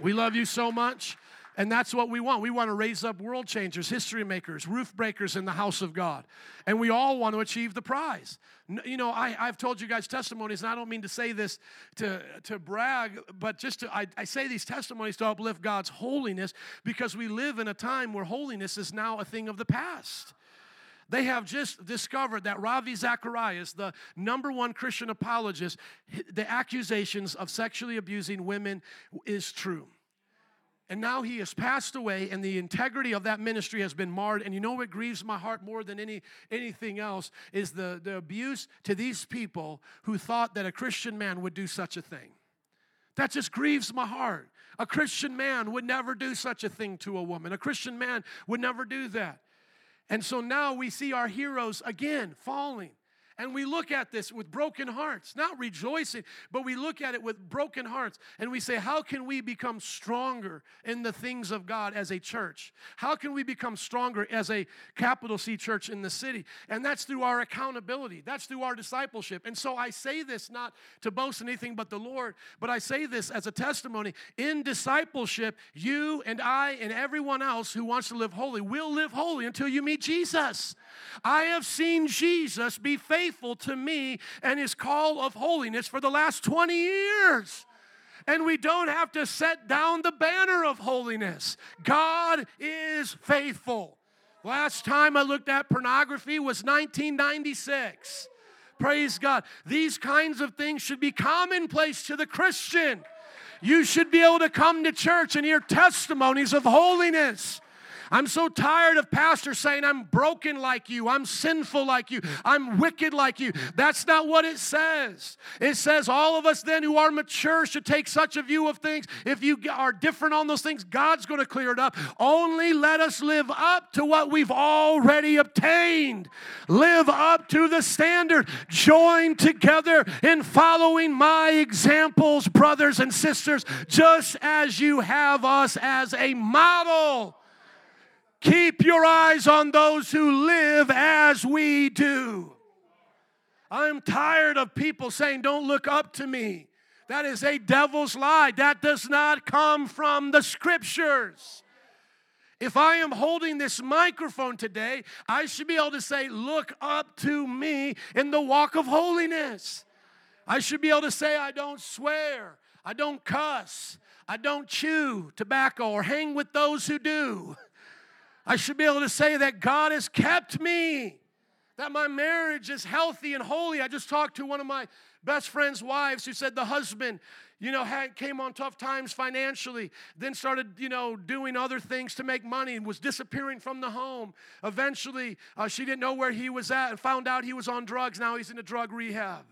We love you so much. And that's what we want. We want to raise up world changers, history makers, roof breakers in the house of God. And we all want to achieve the prize. You know, I, have told you guys testimonies, and I don't mean to say this to, to brag, but just to, I, I say these testimonies to uplift God's holiness because we live in a time where holiness is now a thing of the past. They have just discovered that Ravi Zacharias, the number one Christian apologist, the accusations of sexually abusing women is true. And now he has passed away, and the integrity of that ministry has been marred. And you know what grieves my heart more than any, anything else is the, the abuse to these people who thought that a Christian man would do such a thing. That just grieves my heart. A Christian man would never do such a thing to a woman. A Christian man would never do that. And so now we see our heroes again falling. And we look at this with broken hearts, not rejoicing, but we look at it with broken hearts and we say, How can we become stronger in the things of God as a church? How can we become stronger as a capital C church in the city? And that's through our accountability, that's through our discipleship. And so I say this not to boast anything but the Lord, but I say this as a testimony. In discipleship, you and I and everyone else who wants to live holy will live holy until you meet Jesus. I have seen Jesus be faithful faithful to me and his call of holiness for the last 20 years. And we don't have to set down the banner of holiness. God is faithful. Last time I looked at pornography was 1996. Praise God. These kinds of things should be commonplace to the Christian. You should be able to come to church and hear testimonies of holiness. I'm so tired of pastors saying, I'm broken like you, I'm sinful like you, I'm wicked like you. That's not what it says. It says all of us then who are mature should take such a view of things. If you are different on those things, God's going to clear it up. Only let us live up to what we've already obtained. Live up to the standard. Join together in following my examples, brothers and sisters, just as you have us as a model. Keep your eyes on those who live as we do. I'm tired of people saying, Don't look up to me. That is a devil's lie. That does not come from the scriptures. If I am holding this microphone today, I should be able to say, Look up to me in the walk of holiness. I should be able to say, I don't swear, I don't cuss, I don't chew tobacco or hang with those who do. I should be able to say that God has kept me, that my marriage is healthy and holy. I just talked to one of my best friend's wives who said the husband, you know, had, came on tough times financially, then started, you know, doing other things to make money and was disappearing from the home. Eventually, uh, she didn't know where he was at and found out he was on drugs. Now he's in a drug rehab.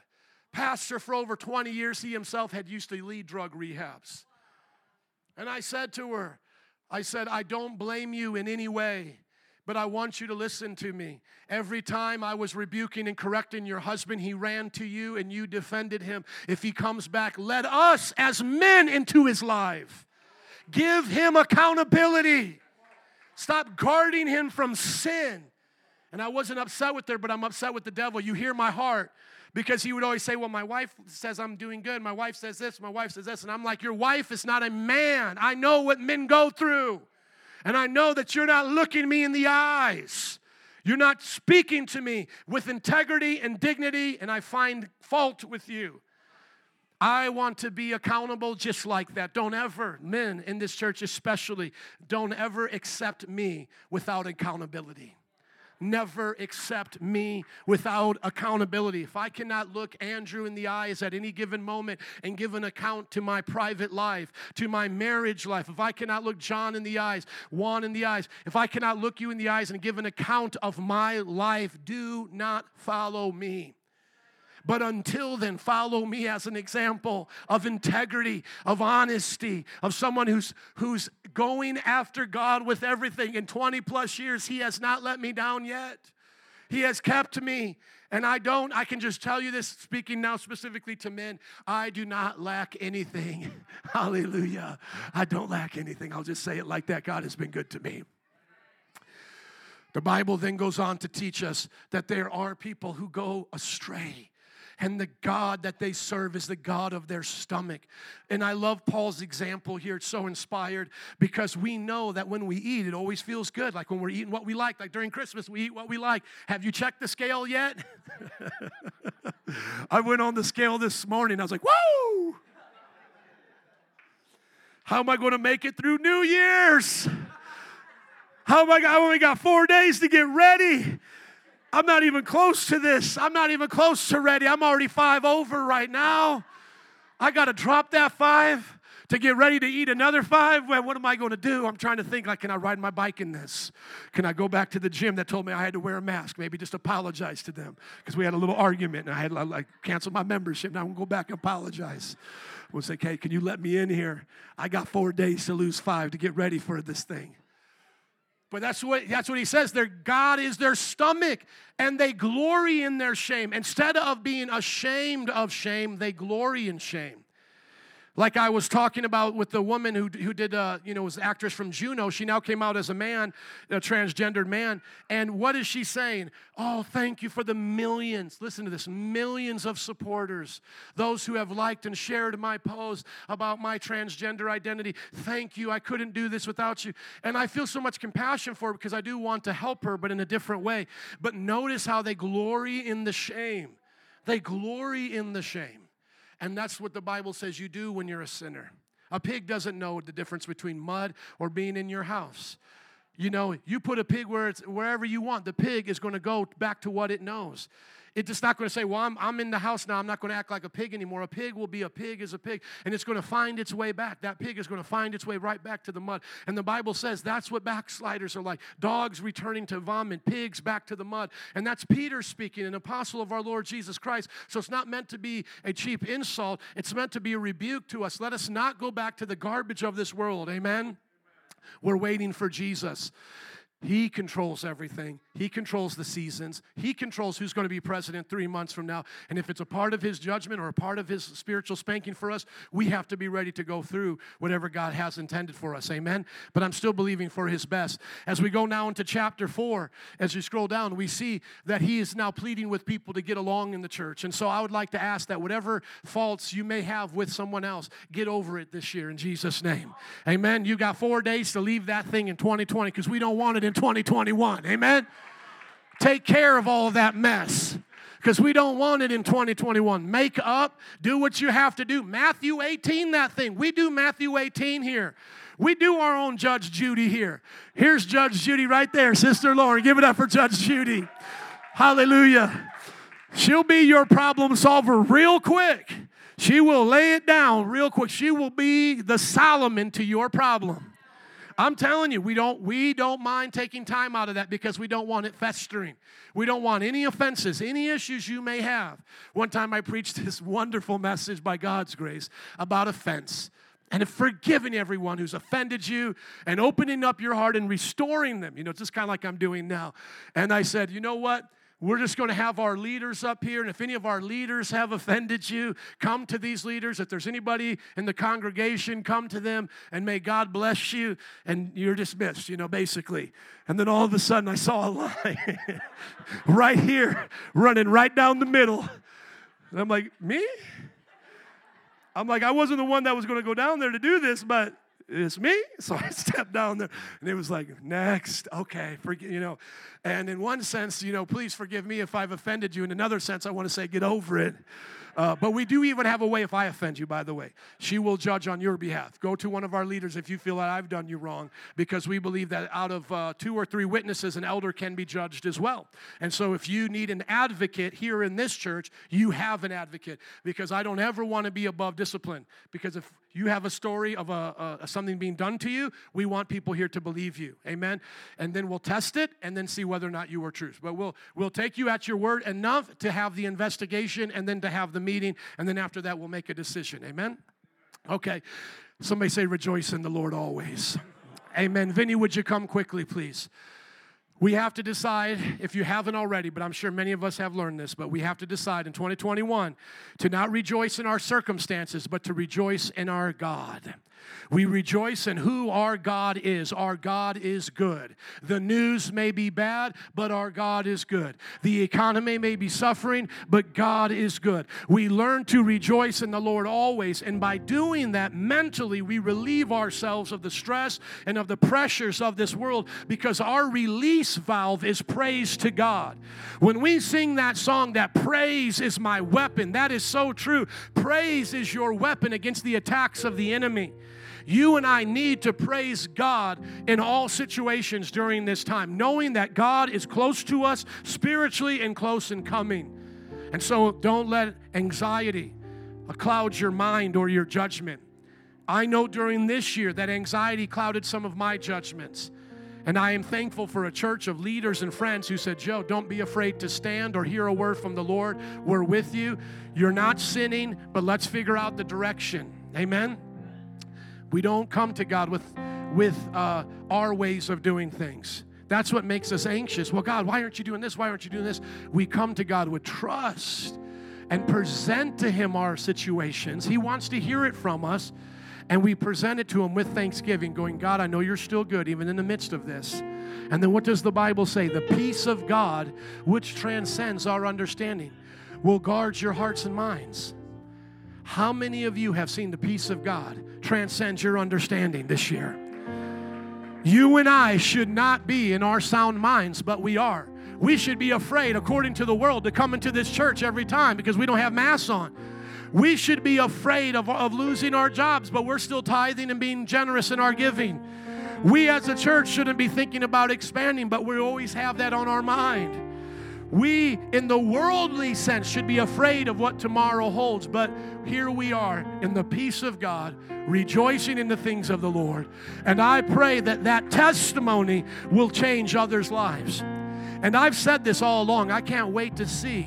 Pastor for over 20 years, he himself had used to lead drug rehabs. And I said to her, I said, I don't blame you in any way, but I want you to listen to me. Every time I was rebuking and correcting your husband, he ran to you and you defended him. If he comes back, let us as men into his life. Give him accountability. Stop guarding him from sin. And I wasn't upset with her, but I'm upset with the devil. You hear my heart because he would always say, Well, my wife says I'm doing good. My wife says this. My wife says this. And I'm like, Your wife is not a man. I know what men go through. And I know that you're not looking me in the eyes. You're not speaking to me with integrity and dignity, and I find fault with you. I want to be accountable just like that. Don't ever, men in this church especially, don't ever accept me without accountability. Never accept me without accountability. If I cannot look Andrew in the eyes at any given moment and give an account to my private life, to my marriage life, if I cannot look John in the eyes, Juan in the eyes, if I cannot look you in the eyes and give an account of my life, do not follow me. But until then, follow me as an example of integrity, of honesty, of someone who's, who's going after God with everything. In 20 plus years, He has not let me down yet. He has kept me. And I don't, I can just tell you this, speaking now specifically to men, I do not lack anything. <laughs> Hallelujah. I don't lack anything. I'll just say it like that. God has been good to me. The Bible then goes on to teach us that there are people who go astray and the God that they serve is the God of their stomach. And I love Paul's example here. It's so inspired because we know that when we eat, it always feels good. Like when we're eating what we like, like during Christmas, we eat what we like. Have you checked the scale yet? <laughs> I went on the scale this morning. I was like, whoa! How am I going to make it through New Year's? How am I? I only got four days to get ready. I'm not even close to this. I'm not even close to ready. I'm already five over right now. I got to drop that five to get ready to eat another five. Well, what am I going to do? I'm trying to think like, can I ride my bike in this? Can I go back to the gym that told me I had to wear a mask? Maybe just apologize to them because we had a little argument and I had to like cancel my membership. Now I'm going to go back and apologize. We'll say, okay, can you let me in here? I got four days to lose five to get ready for this thing. But that's what, that's what he says. Their God is their stomach, and they glory in their shame. Instead of being ashamed of shame, they glory in shame. Like I was talking about with the woman who, who did, uh, you know, was actress from Juno. She now came out as a man, a transgendered man. And what is she saying? Oh, thank you for the millions. Listen to this millions of supporters, those who have liked and shared my post about my transgender identity. Thank you. I couldn't do this without you. And I feel so much compassion for her because I do want to help her, but in a different way. But notice how they glory in the shame. They glory in the shame. And that's what the Bible says you do when you're a sinner. A pig doesn't know the difference between mud or being in your house. You know, you put a pig where it's wherever you want, the pig is going to go back to what it knows. It's just not going to say, Well, I'm, I'm in the house now. I'm not going to act like a pig anymore. A pig will be a pig is a pig, and it's going to find its way back. That pig is going to find its way right back to the mud. And the Bible says that's what backsliders are like dogs returning to vomit, pigs back to the mud. And that's Peter speaking, an apostle of our Lord Jesus Christ. So it's not meant to be a cheap insult, it's meant to be a rebuke to us. Let us not go back to the garbage of this world. Amen. We're waiting for Jesus. He controls everything. He controls the seasons. He controls who's going to be president three months from now. And if it's a part of his judgment or a part of his spiritual spanking for us, we have to be ready to go through whatever God has intended for us. Amen. But I'm still believing for his best. As we go now into chapter four, as you scroll down, we see that he is now pleading with people to get along in the church. And so I would like to ask that whatever faults you may have with someone else, get over it this year in Jesus' name. Amen. You got four days to leave that thing in 2020 because we don't want it in 2021. Amen? Take care of all of that mess because we don't want it in 2021. Make up, do what you have to do. Matthew 18, that thing. We do Matthew 18 here. We do our own Judge Judy here. Here's Judge Judy right there, Sister Lauren. Give it up for Judge Judy. Hallelujah. She'll be your problem solver real quick. She will lay it down real quick. She will be the Solomon to your problem. I'm telling you, we don't we don't mind taking time out of that because we don't want it festering. We don't want any offenses, any issues you may have. One time I preached <laughs> this wonderful message by God's grace about offense and forgiving everyone who's offended you and opening up your heart and restoring them. You know, just kind of like I'm doing now. And I said, you know what? We're just going to have our leaders up here. And if any of our leaders have offended you, come to these leaders. If there's anybody in the congregation, come to them and may God bless you. And you're dismissed, you know, basically. And then all of a sudden, I saw a line <laughs> right here running right down the middle. And I'm like, me? I'm like, I wasn't the one that was going to go down there to do this, but it's me. <laughs> So I stepped down there and it was like, next, okay, forget, you know. And in one sense, you know, please forgive me if I've offended you. In another sense, I want to say, get over it. Uh, but we do even have a way, if I offend you, by the way, she will judge on your behalf. Go to one of our leaders if you feel that I've done you wrong, because we believe that out of uh, two or three witnesses, an elder can be judged as well. And so if you need an advocate here in this church, you have an advocate, because I don't ever want to be above discipline. Because if you have a story of a, a, something being done to you, we want people here to believe you. Amen. And then we'll test it and then see whether or not you were true. But we'll we'll take you at your word enough to have the investigation and then to have the meeting, and then after that we'll make a decision. Amen. Okay. Somebody say rejoice in the Lord always. Amen. Vinny, would you come quickly, please? We have to decide, if you haven't already, but I'm sure many of us have learned this, but we have to decide in 2021 to not rejoice in our circumstances, but to rejoice in our God. We rejoice in who our God is. Our God is good. The news may be bad, but our God is good. The economy may be suffering, but God is good. We learn to rejoice in the Lord always, and by doing that mentally, we relieve ourselves of the stress and of the pressures of this world because our release valve is praise to God. When we sing that song, that praise is my weapon, that is so true. Praise is your weapon against the attacks of the enemy. You and I need to praise God in all situations during this time, knowing that God is close to us spiritually and close in coming. And so don't let anxiety cloud your mind or your judgment. I know during this year that anxiety clouded some of my judgments. And I am thankful for a church of leaders and friends who said, Joe, don't be afraid to stand or hear a word from the Lord. We're with you. You're not sinning, but let's figure out the direction. Amen. We don't come to God with, with uh, our ways of doing things. That's what makes us anxious. Well, God, why aren't you doing this? Why aren't you doing this? We come to God with trust and present to Him our situations. He wants to hear it from us, and we present it to Him with thanksgiving, going, God, I know you're still good, even in the midst of this. And then what does the Bible say? The peace of God, which transcends our understanding, will guard your hearts and minds. How many of you have seen the peace of God transcend your understanding this year? You and I should not be in our sound minds, but we are. We should be afraid, according to the world, to come into this church every time because we don't have masks on. We should be afraid of, of losing our jobs, but we're still tithing and being generous in our giving. We as a church shouldn't be thinking about expanding, but we always have that on our mind. We, in the worldly sense, should be afraid of what tomorrow holds, but here we are in the peace of God, rejoicing in the things of the Lord. And I pray that that testimony will change others' lives. And I've said this all along. I can't wait to see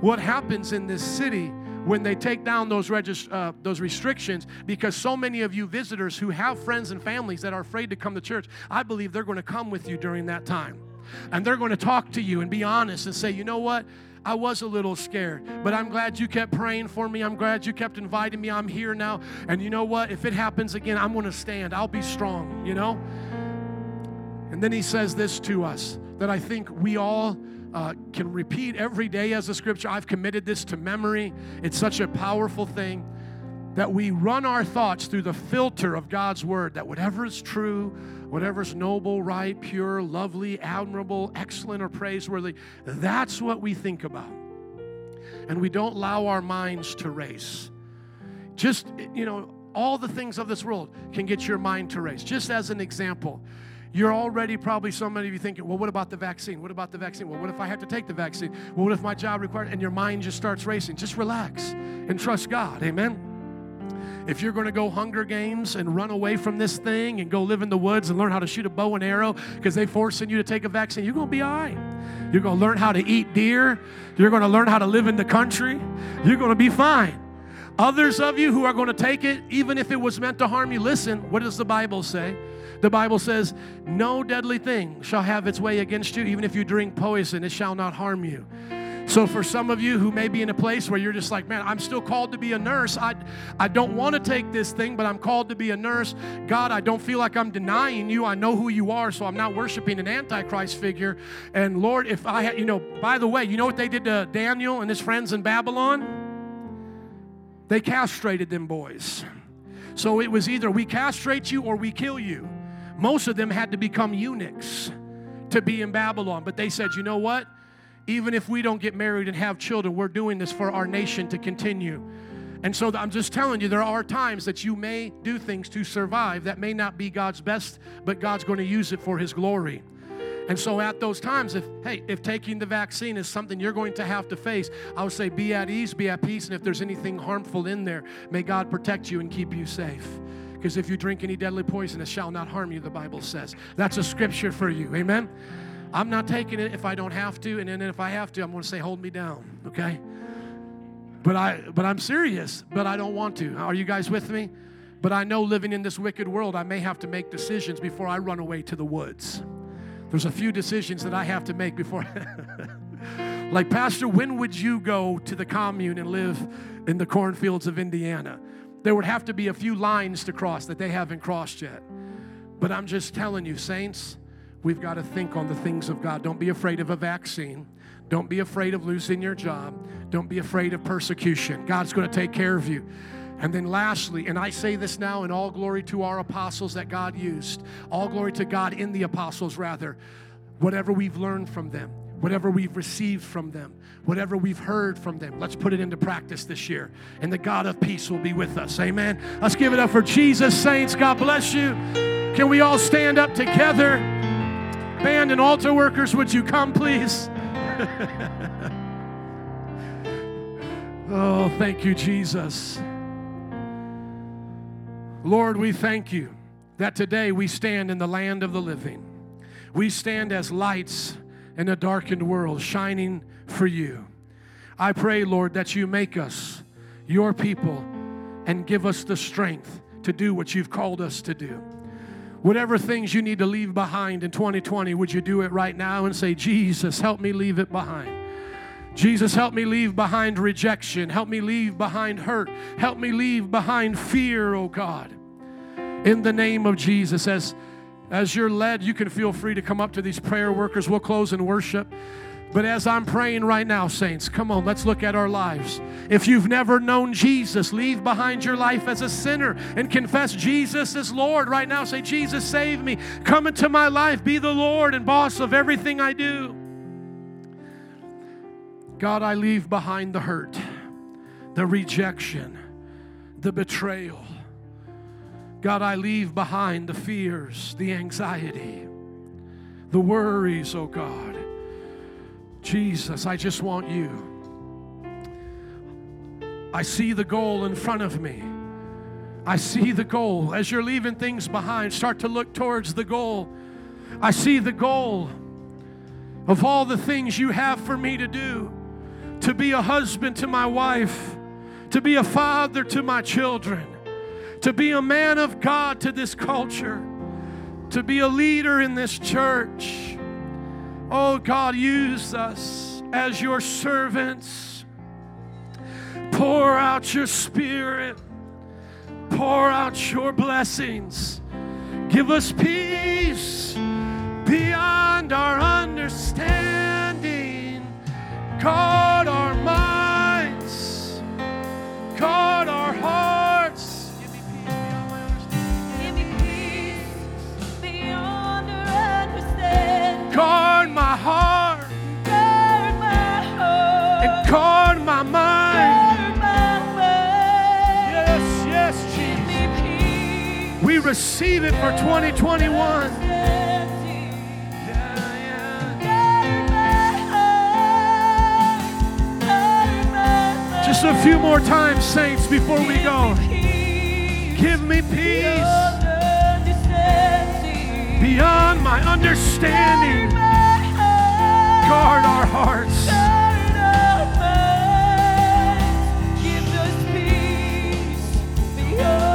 what happens in this city when they take down those, regist- uh, those restrictions because so many of you visitors who have friends and families that are afraid to come to church, I believe they're going to come with you during that time. And they're going to talk to you and be honest and say, you know what? I was a little scared, but I'm glad you kept praying for me. I'm glad you kept inviting me. I'm here now. And you know what? If it happens again, I'm going to stand. I'll be strong, you know? And then he says this to us that I think we all uh, can repeat every day as a scripture. I've committed this to memory. It's such a powerful thing that we run our thoughts through the filter of God's word, that whatever is true, whatever's noble, right, pure, lovely, admirable, excellent, or praiseworthy, that's what we think about. And we don't allow our minds to race. Just, you know, all the things of this world can get your mind to race. Just as an example, you're already probably so many of you thinking, well, what about the vaccine? What about the vaccine? Well, what if I have to take the vaccine? Well, what if my job requires? And your mind just starts racing. Just relax and trust God. Amen. If you're going to go Hunger Games and run away from this thing and go live in the woods and learn how to shoot a bow and arrow because they're forcing you to take a vaccine, you're going to be all right. You're going to learn how to eat deer. You're going to learn how to live in the country. You're going to be fine. Others of you who are going to take it, even if it was meant to harm you, listen, what does the Bible say? The Bible says, No deadly thing shall have its way against you, even if you drink poison, it shall not harm you. So, for some of you who may be in a place where you're just like, man, I'm still called to be a nurse. I, I don't want to take this thing, but I'm called to be a nurse. God, I don't feel like I'm denying you. I know who you are, so I'm not worshiping an Antichrist figure. And Lord, if I had, you know, by the way, you know what they did to Daniel and his friends in Babylon? They castrated them boys. So it was either we castrate you or we kill you. Most of them had to become eunuchs to be in Babylon. But they said, you know what? Even if we don't get married and have children, we're doing this for our nation to continue. And so I'm just telling you, there are times that you may do things to survive that may not be God's best, but God's going to use it for His glory. And so at those times, if hey, if taking the vaccine is something you're going to have to face, I would say be at ease, be at peace, and if there's anything harmful in there, may God protect you and keep you safe. Because if you drink any deadly poison, it shall not harm you, the Bible says. That's a scripture for you. Amen. I'm not taking it if I don't have to, and then if I have to, I'm going to say, hold me down, okay? But I but I'm serious, but I don't want to. Are you guys with me? But I know living in this wicked world, I may have to make decisions before I run away to the woods. There's a few decisions that I have to make before <laughs> like pastor, when would you go to the commune and live in the cornfields of Indiana? There would have to be a few lines to cross that they haven't crossed yet. But I'm just telling you, saints, we've got to think on the things of God. Don't be afraid of a vaccine. Don't be afraid of losing your job. Don't be afraid of persecution. God's going to take care of you. And then, lastly, and I say this now in all glory to our apostles that God used, all glory to God in the apostles, rather, whatever we've learned from them, whatever we've received from them, whatever we've heard from them, let's put it into practice this year. And the God of peace will be with us. Amen. Let's give it up for Jesus, saints. God bless you. Can we all stand up together? Band and altar workers, would you come, please? <laughs> oh, thank you, Jesus. Lord, we thank you that today we stand in the land of the living. We stand as lights in a darkened world, shining for you. I pray, Lord, that you make us your people and give us the strength to do what you've called us to do. Whatever things you need to leave behind in 2020, would you do it right now and say, Jesus, help me leave it behind? Jesus, help me leave behind rejection. Help me leave behind hurt. Help me leave behind fear, oh God. In the name of Jesus, as, as you're led, you can feel free to come up to these prayer workers. We'll close in worship. But as I'm praying right now, saints, come on, let's look at our lives. If you've never known Jesus, leave behind your life as a sinner and confess Jesus as Lord right now. Say, Jesus, save me. Come into my life. Be the Lord and boss of everything I do. God, I leave behind the hurt, the rejection, the betrayal. God, I leave behind the fears, the anxiety, the worries, oh God. Jesus, I just want you. I see the goal in front of me. I see the goal. As you're leaving things behind, start to look towards the goal. I see the goal of all the things you have for me to do to be a husband to my wife, to be a father to my children, to be a man of God to this culture, to be a leader in this church. Oh God, use us as your servants. Pour out your spirit, pour out your blessings. Give us peace beyond our understanding. Guard our minds, guard our hearts. My mind. Yes, yes, Jesus. We receive it for 2021. Understanding. Yeah, yeah. Guard my heart. Guard my mind. Just a few more times, saints, before we go. Give me peace beyond my understanding. Guard our hearts. Beyond